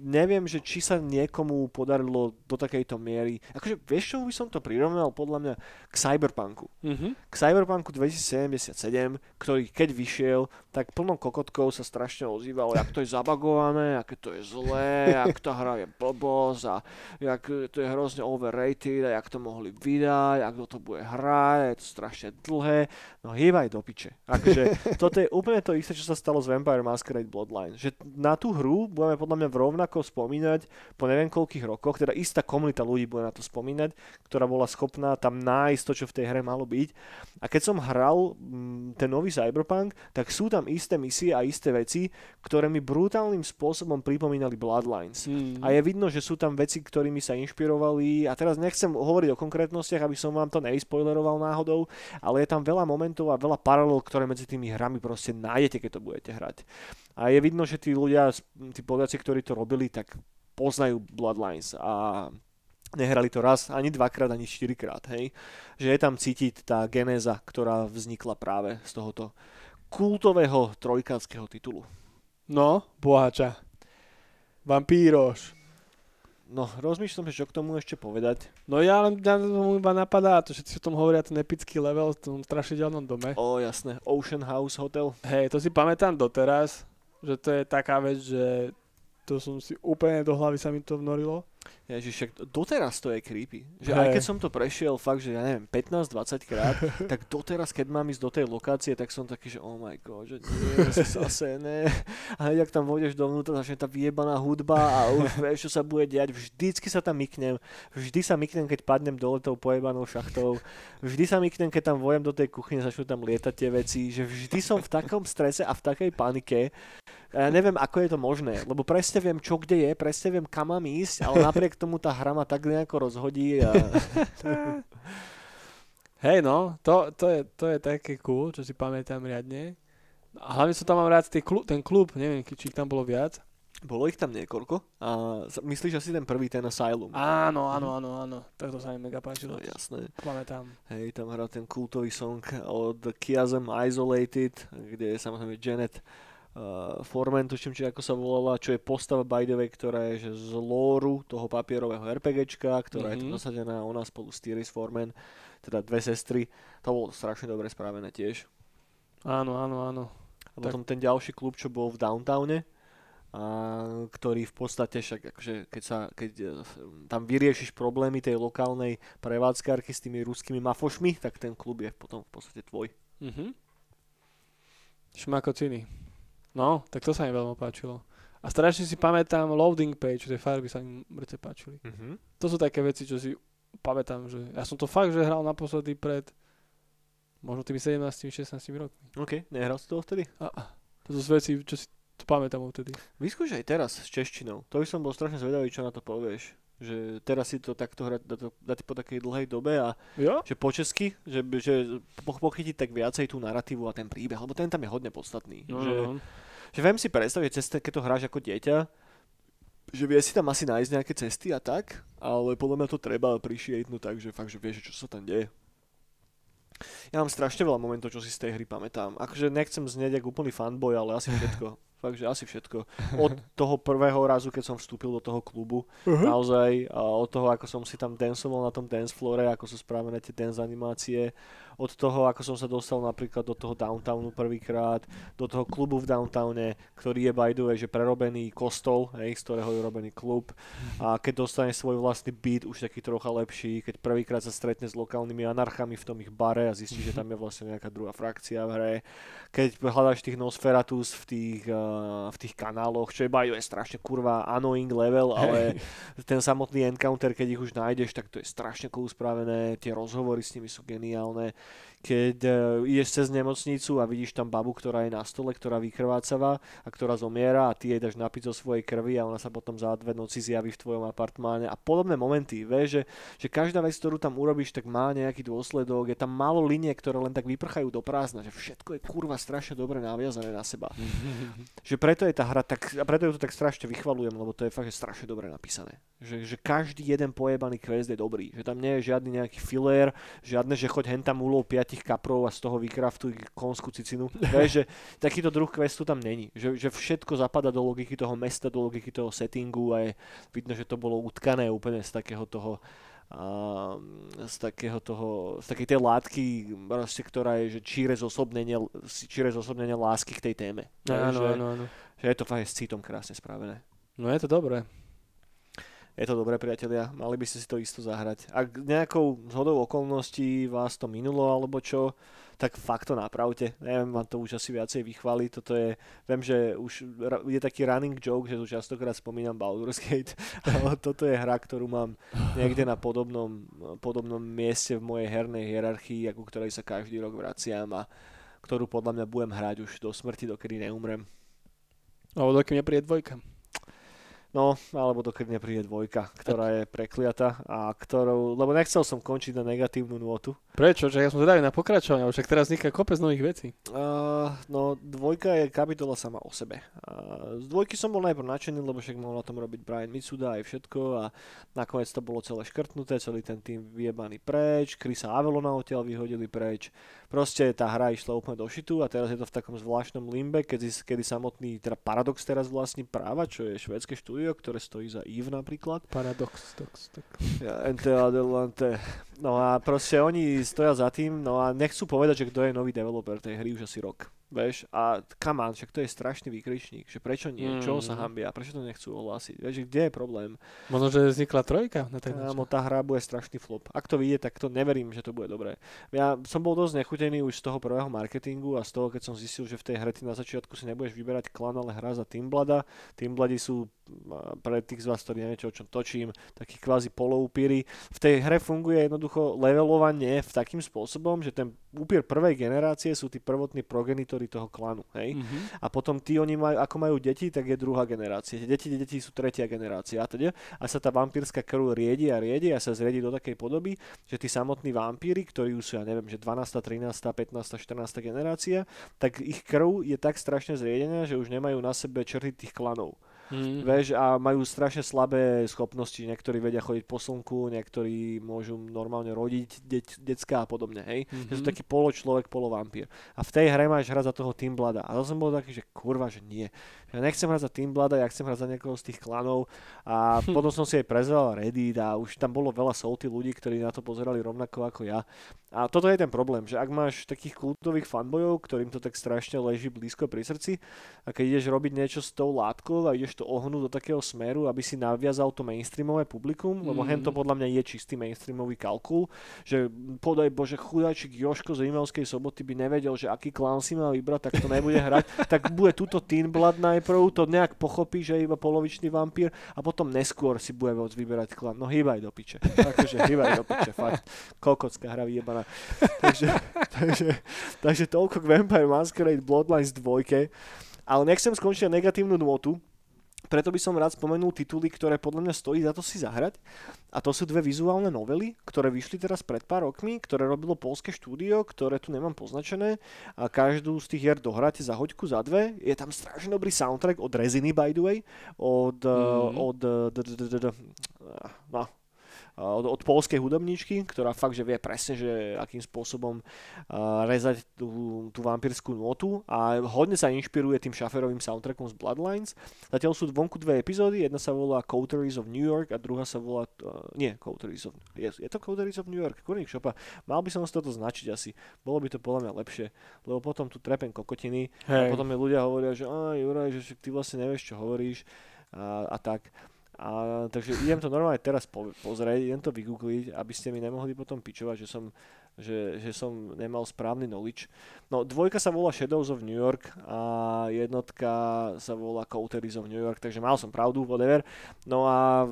A: neviem, že či sa niekomu podarilo do takejto miery. Akože vieš, čo by som to prirovnal podľa mňa k Cyberpunku.
B: Mm-hmm.
A: K Cyberpunku 2077, ktorý keď vyšiel, tak plno kokotkov sa strašne ozývalo, jak to je zabagované, aké to je zlé, jak tá hra je blbosť a jak to je hrozne overrated a jak to mohli vydať, ak to bude hrať, je to strašne dlhé. No hýbaj do piče. Akože toto je úplne to isté, čo sa stalo s Vampire Masquerade Bloodline. Že na tú hru budeme podľa mňa v rovnak rovnako spomínať po neviem koľkých rokoch, teda istá komunita ľudí bude na to spomínať, ktorá bola schopná tam nájsť to, čo v tej hre malo byť. A keď som hral m, mm, ten nový Cyberpunk, tak sú tam isté misie a isté veci, ktoré mi brutálnym spôsobom pripomínali Bloodlines. Mm. A je vidno, že sú tam veci, ktorými sa inšpirovali. A teraz nechcem hovoriť o konkrétnostiach, aby som vám to neispoileroval náhodou, ale je tam veľa momentov a veľa paralel, ktoré medzi tými hrami proste nájdete, keď to budete hrať. A je vidno, že tí ľudia, tí poliaci, ktorí to robili, tak poznajú Bloodlines a nehrali to raz, ani dvakrát, ani štyrikrát, hej. Že je tam cítiť tá genéza, ktorá vznikla práve z tohoto kultového trojkánskeho titulu.
B: No, bohača. Vampíroš.
A: No, rozmýšľam, že čo k tomu ešte povedať.
B: No ja len mňa tomu iba napadá, to všetci o tom hovoria, ten epický level v tom strašidelnom dome.
A: O, jasné, Ocean House Hotel.
B: Hej, to si pamätám doteraz, že to je taká vec, že to som si úplne do hlavy sa mi to vnorilo.
A: Ježiš, však doteraz to je creepy. Že hey. aj keď som to prešiel fakt, že ja neviem, 15-20 krát, tak doteraz, keď mám ísť do tej lokácie, tak som taký, že oh my god, že nie, zase ne. A hneď, ak tam vôjdeš dovnútra, začne tá vyjebaná hudba a už vieš, čo sa bude diať. Vždycky sa tam myknem. Vždy sa myknem, keď padnem dole tou pojebanou šachtou. Vždy sa myknem, keď tam vojem do tej kuchyne, začnú tam lietať tie veci. Že vždy som v takom strese a v takej panike, ja neviem, ako je to možné, lebo presne viem, čo kde je, presne viem, kam mám ísť, ale napriek tomu tá hra ma tak nejako rozhodí. A...
B: Hej no, to, to, je, to je také cool, čo si pamätám riadne. A hlavne som tam mám rád klub, ten klub, neviem, či ich tam bolo viac.
A: Bolo ich tam niekoľko. A myslíš asi ten prvý, ten Asylum?
B: Áno, áno, áno, áno. Tak to sa mi mega páčilo.
A: No, jasné.
B: Pamätám.
A: Hej, tam hrá ten kultový song od Chiasm Isolated, kde je samozrejme Janet uh, Forman, tuším, či ako sa volala, čo je postava by the way, ktorá je že z lóru toho papierového RPGčka, ktorá mm-hmm. je tu mhm. nasadená ona spolu s Tiris Forman, teda dve sestry. To bolo strašne dobre spravené tiež.
B: Áno, áno, áno.
A: A potom tak... ten ďalší klub, čo bol v downtowne, a ktorý v podstate však, akože keď, sa, keď e, tam vyriešiš problémy tej lokálnej prevádzkárky s tými ruskými mafošmi, tak ten klub je potom v podstate tvoj.
B: Mhm. Šmakociny. No, tak to sa mi veľmi páčilo. A strašne si pamätám loading page, tie farby sa mi mŕte páčili.
A: Mm-hmm.
B: To sú také veci, čo si pamätám, že ja som to fakt, že hral naposledy pred možno tými 17-16 rokmi.
A: OK, nehral si to vtedy?
B: A, a. To sú veci, čo si to pamätám vtedy.
A: Vyskúš aj teraz s češtinou. To by som bol strašne zvedavý, čo na to povieš že teraz si to takto hrať dať po takej dlhej dobe a
B: jo?
A: že po česky, že, že pochytiť tak viacej tú narratívu a ten príbeh, lebo ten tam je hodne podstatný.
B: No,
A: že,
B: no.
A: že viem si predstaviť, cez keď to hráš ako dieťa, že vie si tam asi nájsť nejaké cesty a tak, ale podľa mňa to treba prišietnúť tak, že fakt, že vieš, čo sa tam deje. Ja mám strašne veľa momentov, čo si z tej hry pamätám. Akože nechcem znieť ako úplný fanboy, ale asi všetko. Fakt, že asi všetko. Od toho prvého razu, keď som vstúpil do toho klubu,
B: Uh-huh.
A: naozaj, a od toho, ako som si tam dancoval na tom dance floore, ako sú spravené tie dance animácie, od toho, ako som sa dostal napríklad do toho downtownu prvýkrát, do toho klubu v downtowne, ktorý je by the way, že prerobený kostol, hej, z ktorého je robený klub. A keď dostane svoj vlastný beat, už taký trocha lepší, keď prvýkrát sa stretne s lokálnymi anarchami v tom ich bare a zistí, že tam je vlastne nejaká druhá frakcia v hre. Keď hľadáš tých Nosferatus v tých, uh, v tých kanáloch, čo je the way strašne kurva annoying level, ale ten samotný encounter, keď ich už nájdeš, tak to je strašne cool spravené, tie rozhovory s nimi sú geniálne keď e, ideš cez nemocnicu a vidíš tam babu, ktorá je na stole, ktorá vykrvácava a ktorá zomiera a ty jej dáš napiť zo svojej krvi a ona sa potom za dve noci zjaví v tvojom apartmáne a podobné momenty, vieš, že, že každá vec, ktorú tam urobíš, tak má nejaký dôsledok, je tam málo linie, ktoré len tak vyprchajú do prázdna, že všetko je kurva strašne dobre naviazané na seba. že preto je tá hra tak, a preto ju to tak strašne vychvalujem, lebo to je fakt, že strašne dobre napísané. Že, že každý jeden pojebaný quest je dobrý, že tam nie je žiadny nejaký filér, žiadne, že choď hen tam ulov 5 tých kaprov a z toho vykraftuj konskú cicinu. Vieš, takýto druh questu tam není. Že, že všetko zapadá do logiky toho mesta, do logiky toho settingu a je vidno, že to bolo utkané úplne z takého toho a z takého toho, z takej tej látky, proste, ktorá je, že číre zosobnenie, číre zosobnenie lásky k tej téme.
B: Áno, áno, áno.
A: Že je to fakt s citom krásne spravené.
B: No je to dobré.
A: Je to dobré, priatelia, mali by ste si to isto zahrať. Ak nejakou zhodou okolností vás to minulo alebo čo, tak fakt to napravte. Neviem vám to už asi viacej vychváliť. Toto je, viem, že už je taký running joke, že tu častokrát spomínam Baldur's Gate, ale toto je hra, ktorú mám niekde na podobnom, podobnom mieste v mojej hernej hierarchii, ako ktorej sa každý rok vraciam a ktorú podľa mňa budem hrať už do smrti, dokedy neumrem.
B: Alebo dokým nepríde dvojka.
A: No, alebo dokedy nepríde dvojka, ktorá je prekliata a ktorou, lebo nechcel som končiť na negatívnu nôtu.
B: Prečo? Že ja som zvedavý na pokračovanie, však teraz vzniká kopec nových vecí.
A: Uh, no, dvojka je kapitola sama o sebe. Uh, z dvojky som bol najprv nadšený, lebo však mohol na tom robiť Brian Mitsuda aj všetko a nakoniec to bolo celé škrtnuté, celý ten tým vyjebaný preč, Chrisa Avelona odtiaľ vyhodili preč. Proste tá hra išla úplne do šitu a teraz je to v takom zvláštnom limbe, kedy, kedy samotný, teda Paradox teraz vlastní práva, čo je švédske štúdio, ktoré stojí za EVE napríklad.
B: Paradox, tox, tak.
A: Ja, ente adelante. No a proste oni stoja za tým, no a nechcú povedať, že kto je nový developer tej hry už asi rok. Vieš, a on, však to je strašný výkričník, že prečo nie, mm. čo sa hambia, prečo to nechcú ohlásiť, vieš, kde je problém.
B: Možno, že vznikla trojka na tej
A: Kámo, tá hra bude strašný flop. Ak to vyjde, tak to neverím, že to bude dobré. Ja som bol dosť nechutený už z toho prvého marketingu a z toho, keď som zistil, že v tej hre ty na začiatku si nebudeš vyberať klan, ale hra za Teamblada. Teambladi sú pre tých z vás, ktorí neviete, o čom točím, takí kvázi poloupíry. V tej hre funguje jednoducho levelovanie v takým spôsobom, že ten upír prvej generácie sú tí prvotní progenitori toho klanu, hej?
B: Mm-hmm.
A: A potom tí, oni majú, ako majú deti, tak je druhá generácia. Deti, deti sú tretia generácia a teda. A sa tá vampírska krv riedi a riedi a sa zriedi do takej podoby, že tí samotní vampíry, ktorí sú, ja neviem, že 12., 13., 15., 14. generácia, tak ich krv je tak strašne zriedená, že už nemajú na sebe črty tých klanov.
B: Mm-hmm.
A: Vieš, a majú strašne slabé schopnosti. Niektorí vedia chodiť po slnku, niektorí môžu normálne rodiť deť, decka a podobne, hej. Mm-hmm. Že sú taký polo človek, polo vampír. A v tej hre máš hrať za toho Teamblada. A to som bol taký, že kurva, že nie. Ja nechcem hrať za Teamblada, ja chcem hrať za niekoho z tých klanov. A potom som si aj prezrel Reddit a už tam bolo veľa salty ľudí, ktorí na to pozerali rovnako ako ja. A toto je ten problém, že ak máš takých kultových fanbojov, ktorým to tak strašne leží blízko pri srdci, a keď ideš robiť niečo s tou látkou a ideš to ohnúť do takého smeru, aby si naviazal to mainstreamové publikum, mm. lebo hen to podľa mňa je čistý mainstreamový kalkul, že podaj Bože, chudáčik Joško z Rimavskej soboty by nevedel, že aký klán si má vybrať, tak to nebude hrať, tak bude túto Teen Blood najprv, to nejak pochopí, že je iba polovičný vampír a potom neskôr si bude môcť vyberať klán. No hýbaj do piče. Takže hýbaj do piče, fakt. Kokocká hra vyjebaná. takže, takže, takže toľko k Vampire Masquerade Bloodlines 2. Ale nechcem skončiť na negatívnu nôtu, preto by som rád spomenul tituly, ktoré podľa mňa stojí za to si zahrať. A to sú dve vizuálne novely, ktoré vyšli teraz pred pár rokmi, ktoré robilo polské štúdio, ktoré tu nemám poznačené. A každú z tých hier dohráte za hoďku, za dve. Je tam strašne dobrý soundtrack od Resiny, by the way. Od... Mm. od no, od, od polskej hudobníčky, ktorá fakt, že vie presne, že akým spôsobom rezať tú, tú vampírskú notu a hodne sa inšpiruje tým šaferovým soundtrackom z Bloodlines. Zatiaľ sú vonku dve epizódy, jedna sa volá Coteries of New York a druhá sa volá, uh, nie, Coteries of, je, je to Coteries of New York, kurník šopa, mal by som si toto značiť asi, bolo by to podľa mňa lepšie, lebo potom tu trepem kokotiny Hej. a potom mi ľudia hovoria, že a Juraj, že ty vlastne nevieš, čo hovoríš a, a tak. A, takže idem to normálne teraz po, pozrieť, idem to vygoogliť, aby ste mi nemohli potom pičovať, že som, že, že som nemal správny knowledge. No, dvojka sa volá Shadows of New York a jednotka sa volá Coteries of New York, takže mal som pravdu, whatever. No a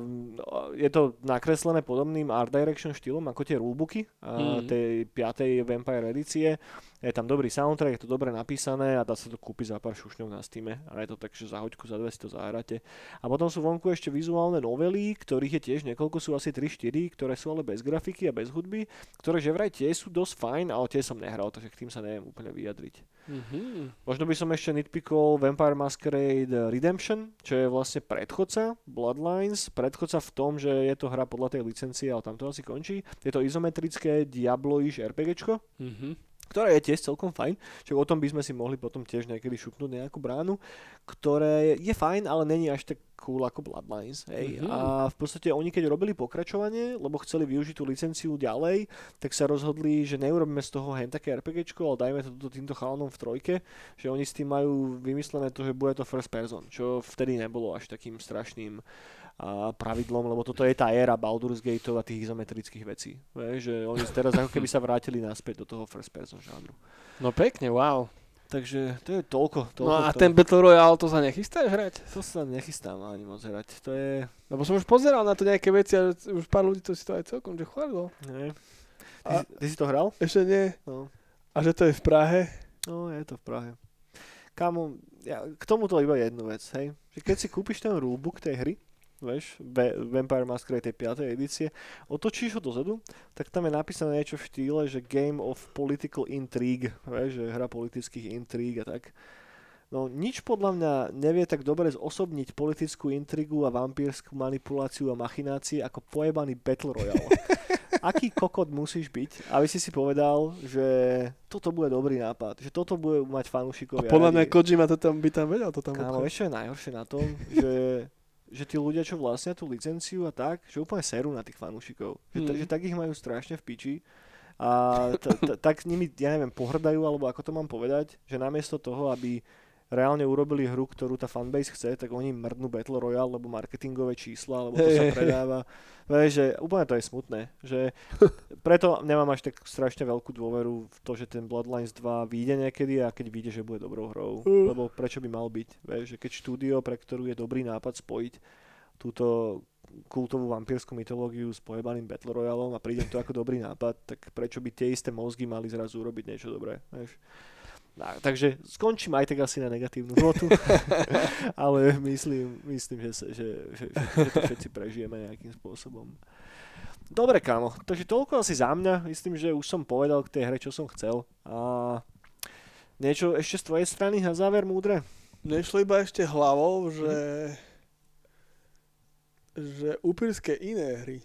A: je to nakreslené podobným art direction štýlom ako tie rulebooky mm. tej piatej Vampire edície je tam dobrý soundtrack, je to dobre napísané a dá sa to kúpiť za pár šušňov na Steam a je to tak, že za hoďku, za dve si to zahráte. A potom sú vonku ešte vizuálne novely, ktorých je tiež niekoľko, sú asi 3-4, ktoré sú ale bez grafiky a bez hudby, ktoré že vraj tiež sú dosť fajn, ale tie som nehral, takže k tým sa neviem úplne vyjadriť. Mm-hmm. Možno by som ešte nitpikol Vampire Masquerade Redemption, čo je vlastne predchodca Bloodlines, predchodca v tom, že je to hra podľa tej licencie, ale tam to asi končí. Je to izometrické Diablo-ish RPGčko. Mm-hmm ktoré je tiež celkom fajn, čo o tom by sme si mohli potom tiež niekedy šupnúť nejakú bránu, ktoré je fajn, ale není až tak cool ako Bloodlines. Hej. Mm-hmm. A v podstate oni keď robili pokračovanie, lebo chceli využiť tú licenciu ďalej, tak sa rozhodli, že neurobíme z toho hen také RPGčko, ale dajme to týmto chalanom v trojke, že oni s tým majú vymyslené to, že bude to first person, čo vtedy nebolo až takým strašným a pravidlom, lebo toto je tá éra Baldur's Gate a tých izometrických vecí. Vieš, že oni teraz ako keby sa vrátili naspäť do toho first person žánru.
B: No pekne, wow.
A: Takže to je toľko. toľko
B: no a to... ten Battle Royale, to sa nechystáš hrať?
A: To sa nechystám ani moc hrať. To je...
B: Lebo som už pozeral na to nejaké veci a už pár ľudí to si to aj celkom že chválilo.
A: Nie. Ty, a... ty si to hral?
B: Ešte nie. No. A že to je v Prahe?
A: No, je to v Prahe. Kámo, ja, k tomuto iba jednu vec, hej. Že keď si kúpiš ten rulebook tej hry, vieš, Vampire Masquerade tej 5. edície, otočíš ho dozadu, tak tam je napísané niečo v štýle, že Game of Political Intrigue, vieš, že hra politických intríg a tak. No nič podľa mňa nevie tak dobre zosobniť politickú intrigu a vampírskú manipuláciu a machinácie ako pojebaný Battle Royale. Aký kokot musíš byť, aby si si povedal, že toto bude dobrý nápad, že toto bude mať fanúšikovia.
B: A podľa mňa Kojima to tam by tam vedel to tam
A: Kámo, vieš, čo je najhoršie na tom, že že tí ľudia, čo vlastnia tú licenciu a tak, že úplne serú na tých fanúšikov. Že, mm. že tak ich majú strašne v piči a t- t- tak nimi, ja neviem, pohrdajú, alebo ako to mám povedať, že namiesto toho, aby reálne urobili hru, ktorú tá fanbase chce, tak oni mrdnú Battle Royale, lebo marketingové čísla, lebo to sa predáva. Vieš, že úplne to je smutné. Že preto nemám až tak strašne veľkú dôveru v to, že ten Bloodlines 2 vyjde niekedy a keď vyjde, že bude dobrou hrou. Uh. Lebo prečo by mal byť? Vieš, že keď štúdio, pre ktorú je dobrý nápad spojiť túto kultovú vampírskú mytológiu s pojebaným Battle Royalom a príde to ako dobrý nápad, tak prečo by tie isté mozgy mali zrazu urobiť niečo dobré? Vieš? Takže skončím aj tak asi na negatívnu notu, ale myslím, myslím že, že, že, že to všetci prežijeme nejakým spôsobom. Dobre, kámo, takže toľko asi za mňa. Myslím, že už som povedal k tej hre, čo som chcel. A niečo ešte z tvojej strany na záver múdre?
B: Nešlo iba ešte hlavou, že, mm. že upírske iné hry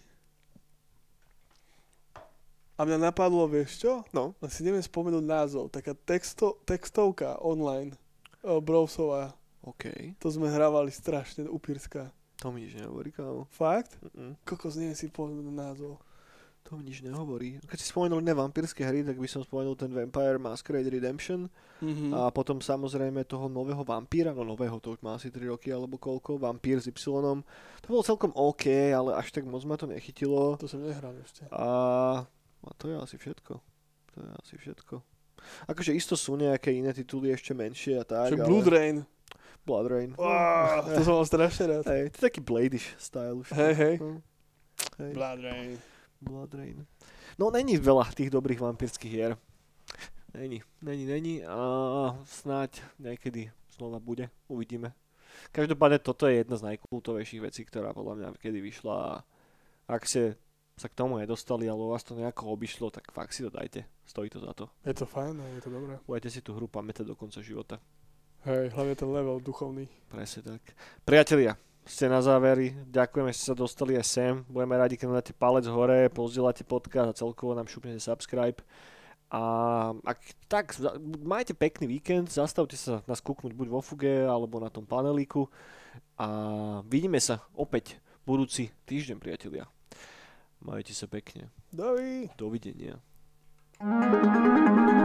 B: a mňa napadlo, vieš čo?
A: No.
B: Len si neviem spomenúť názov. Taká texto, textovka online. O, Browsová.
A: OK.
B: To sme hrávali strašne upírska.
A: To mi nič nehovorí, kámo.
B: Fakt? Mm-mm. Kokos, neviem si povedať názov.
A: To mi nič nehovorí. Keď si spomenul iné vampírske hry, tak by som spomenul ten Vampire Masquerade Redemption mm-hmm. a potom samozrejme toho nového vampíra, no nového, to už má asi 3 roky alebo koľko, Vampír s Y. To bolo celkom OK, ale až tak moc ma to nechytilo.
B: To som nehral ešte.
A: A a to je asi všetko. To je asi všetko. Akože isto sú nejaké iné tituly ešte menšie a tak,
B: Čo ale... Blood Rain.
A: Blood Rain.
B: Wow, to som mal strašne rád.
A: Hej, to je taký Bladish style už.
B: Hej, hej. No. hej. Blood Rain.
A: Blood Rain. No není veľa tých dobrých vampírskych hier. Není, není, není a snáď niekedy znova bude. Uvidíme. Každopádne toto je jedna z najkultovejších vecí, ktorá podľa mňa kedy vyšla ak ste sa k tomu nedostali, alebo vás to nejako obišlo, tak fakt si to dajte. Stojí to za to.
B: Je to fajn a je to dobré.
A: Budete si tú hru pamätať do konca života.
B: Hej, hlavne ten level duchovný.
A: Presne tak. Priatelia, ste na záveri. Ďakujeme, že ste sa dostali aj sem. Budeme radi, keď dáte palec hore, pozdieľate podcast a celkovo nám šupnete subscribe. A ak tak, majte pekný víkend, zastavte sa nás kúknuť buď vo Fuge, alebo na tom panelíku. A vidíme sa opäť budúci týždeň, priatelia. Majte sa pekne.
B: Dovi.
A: Dovidenia.
B: thank you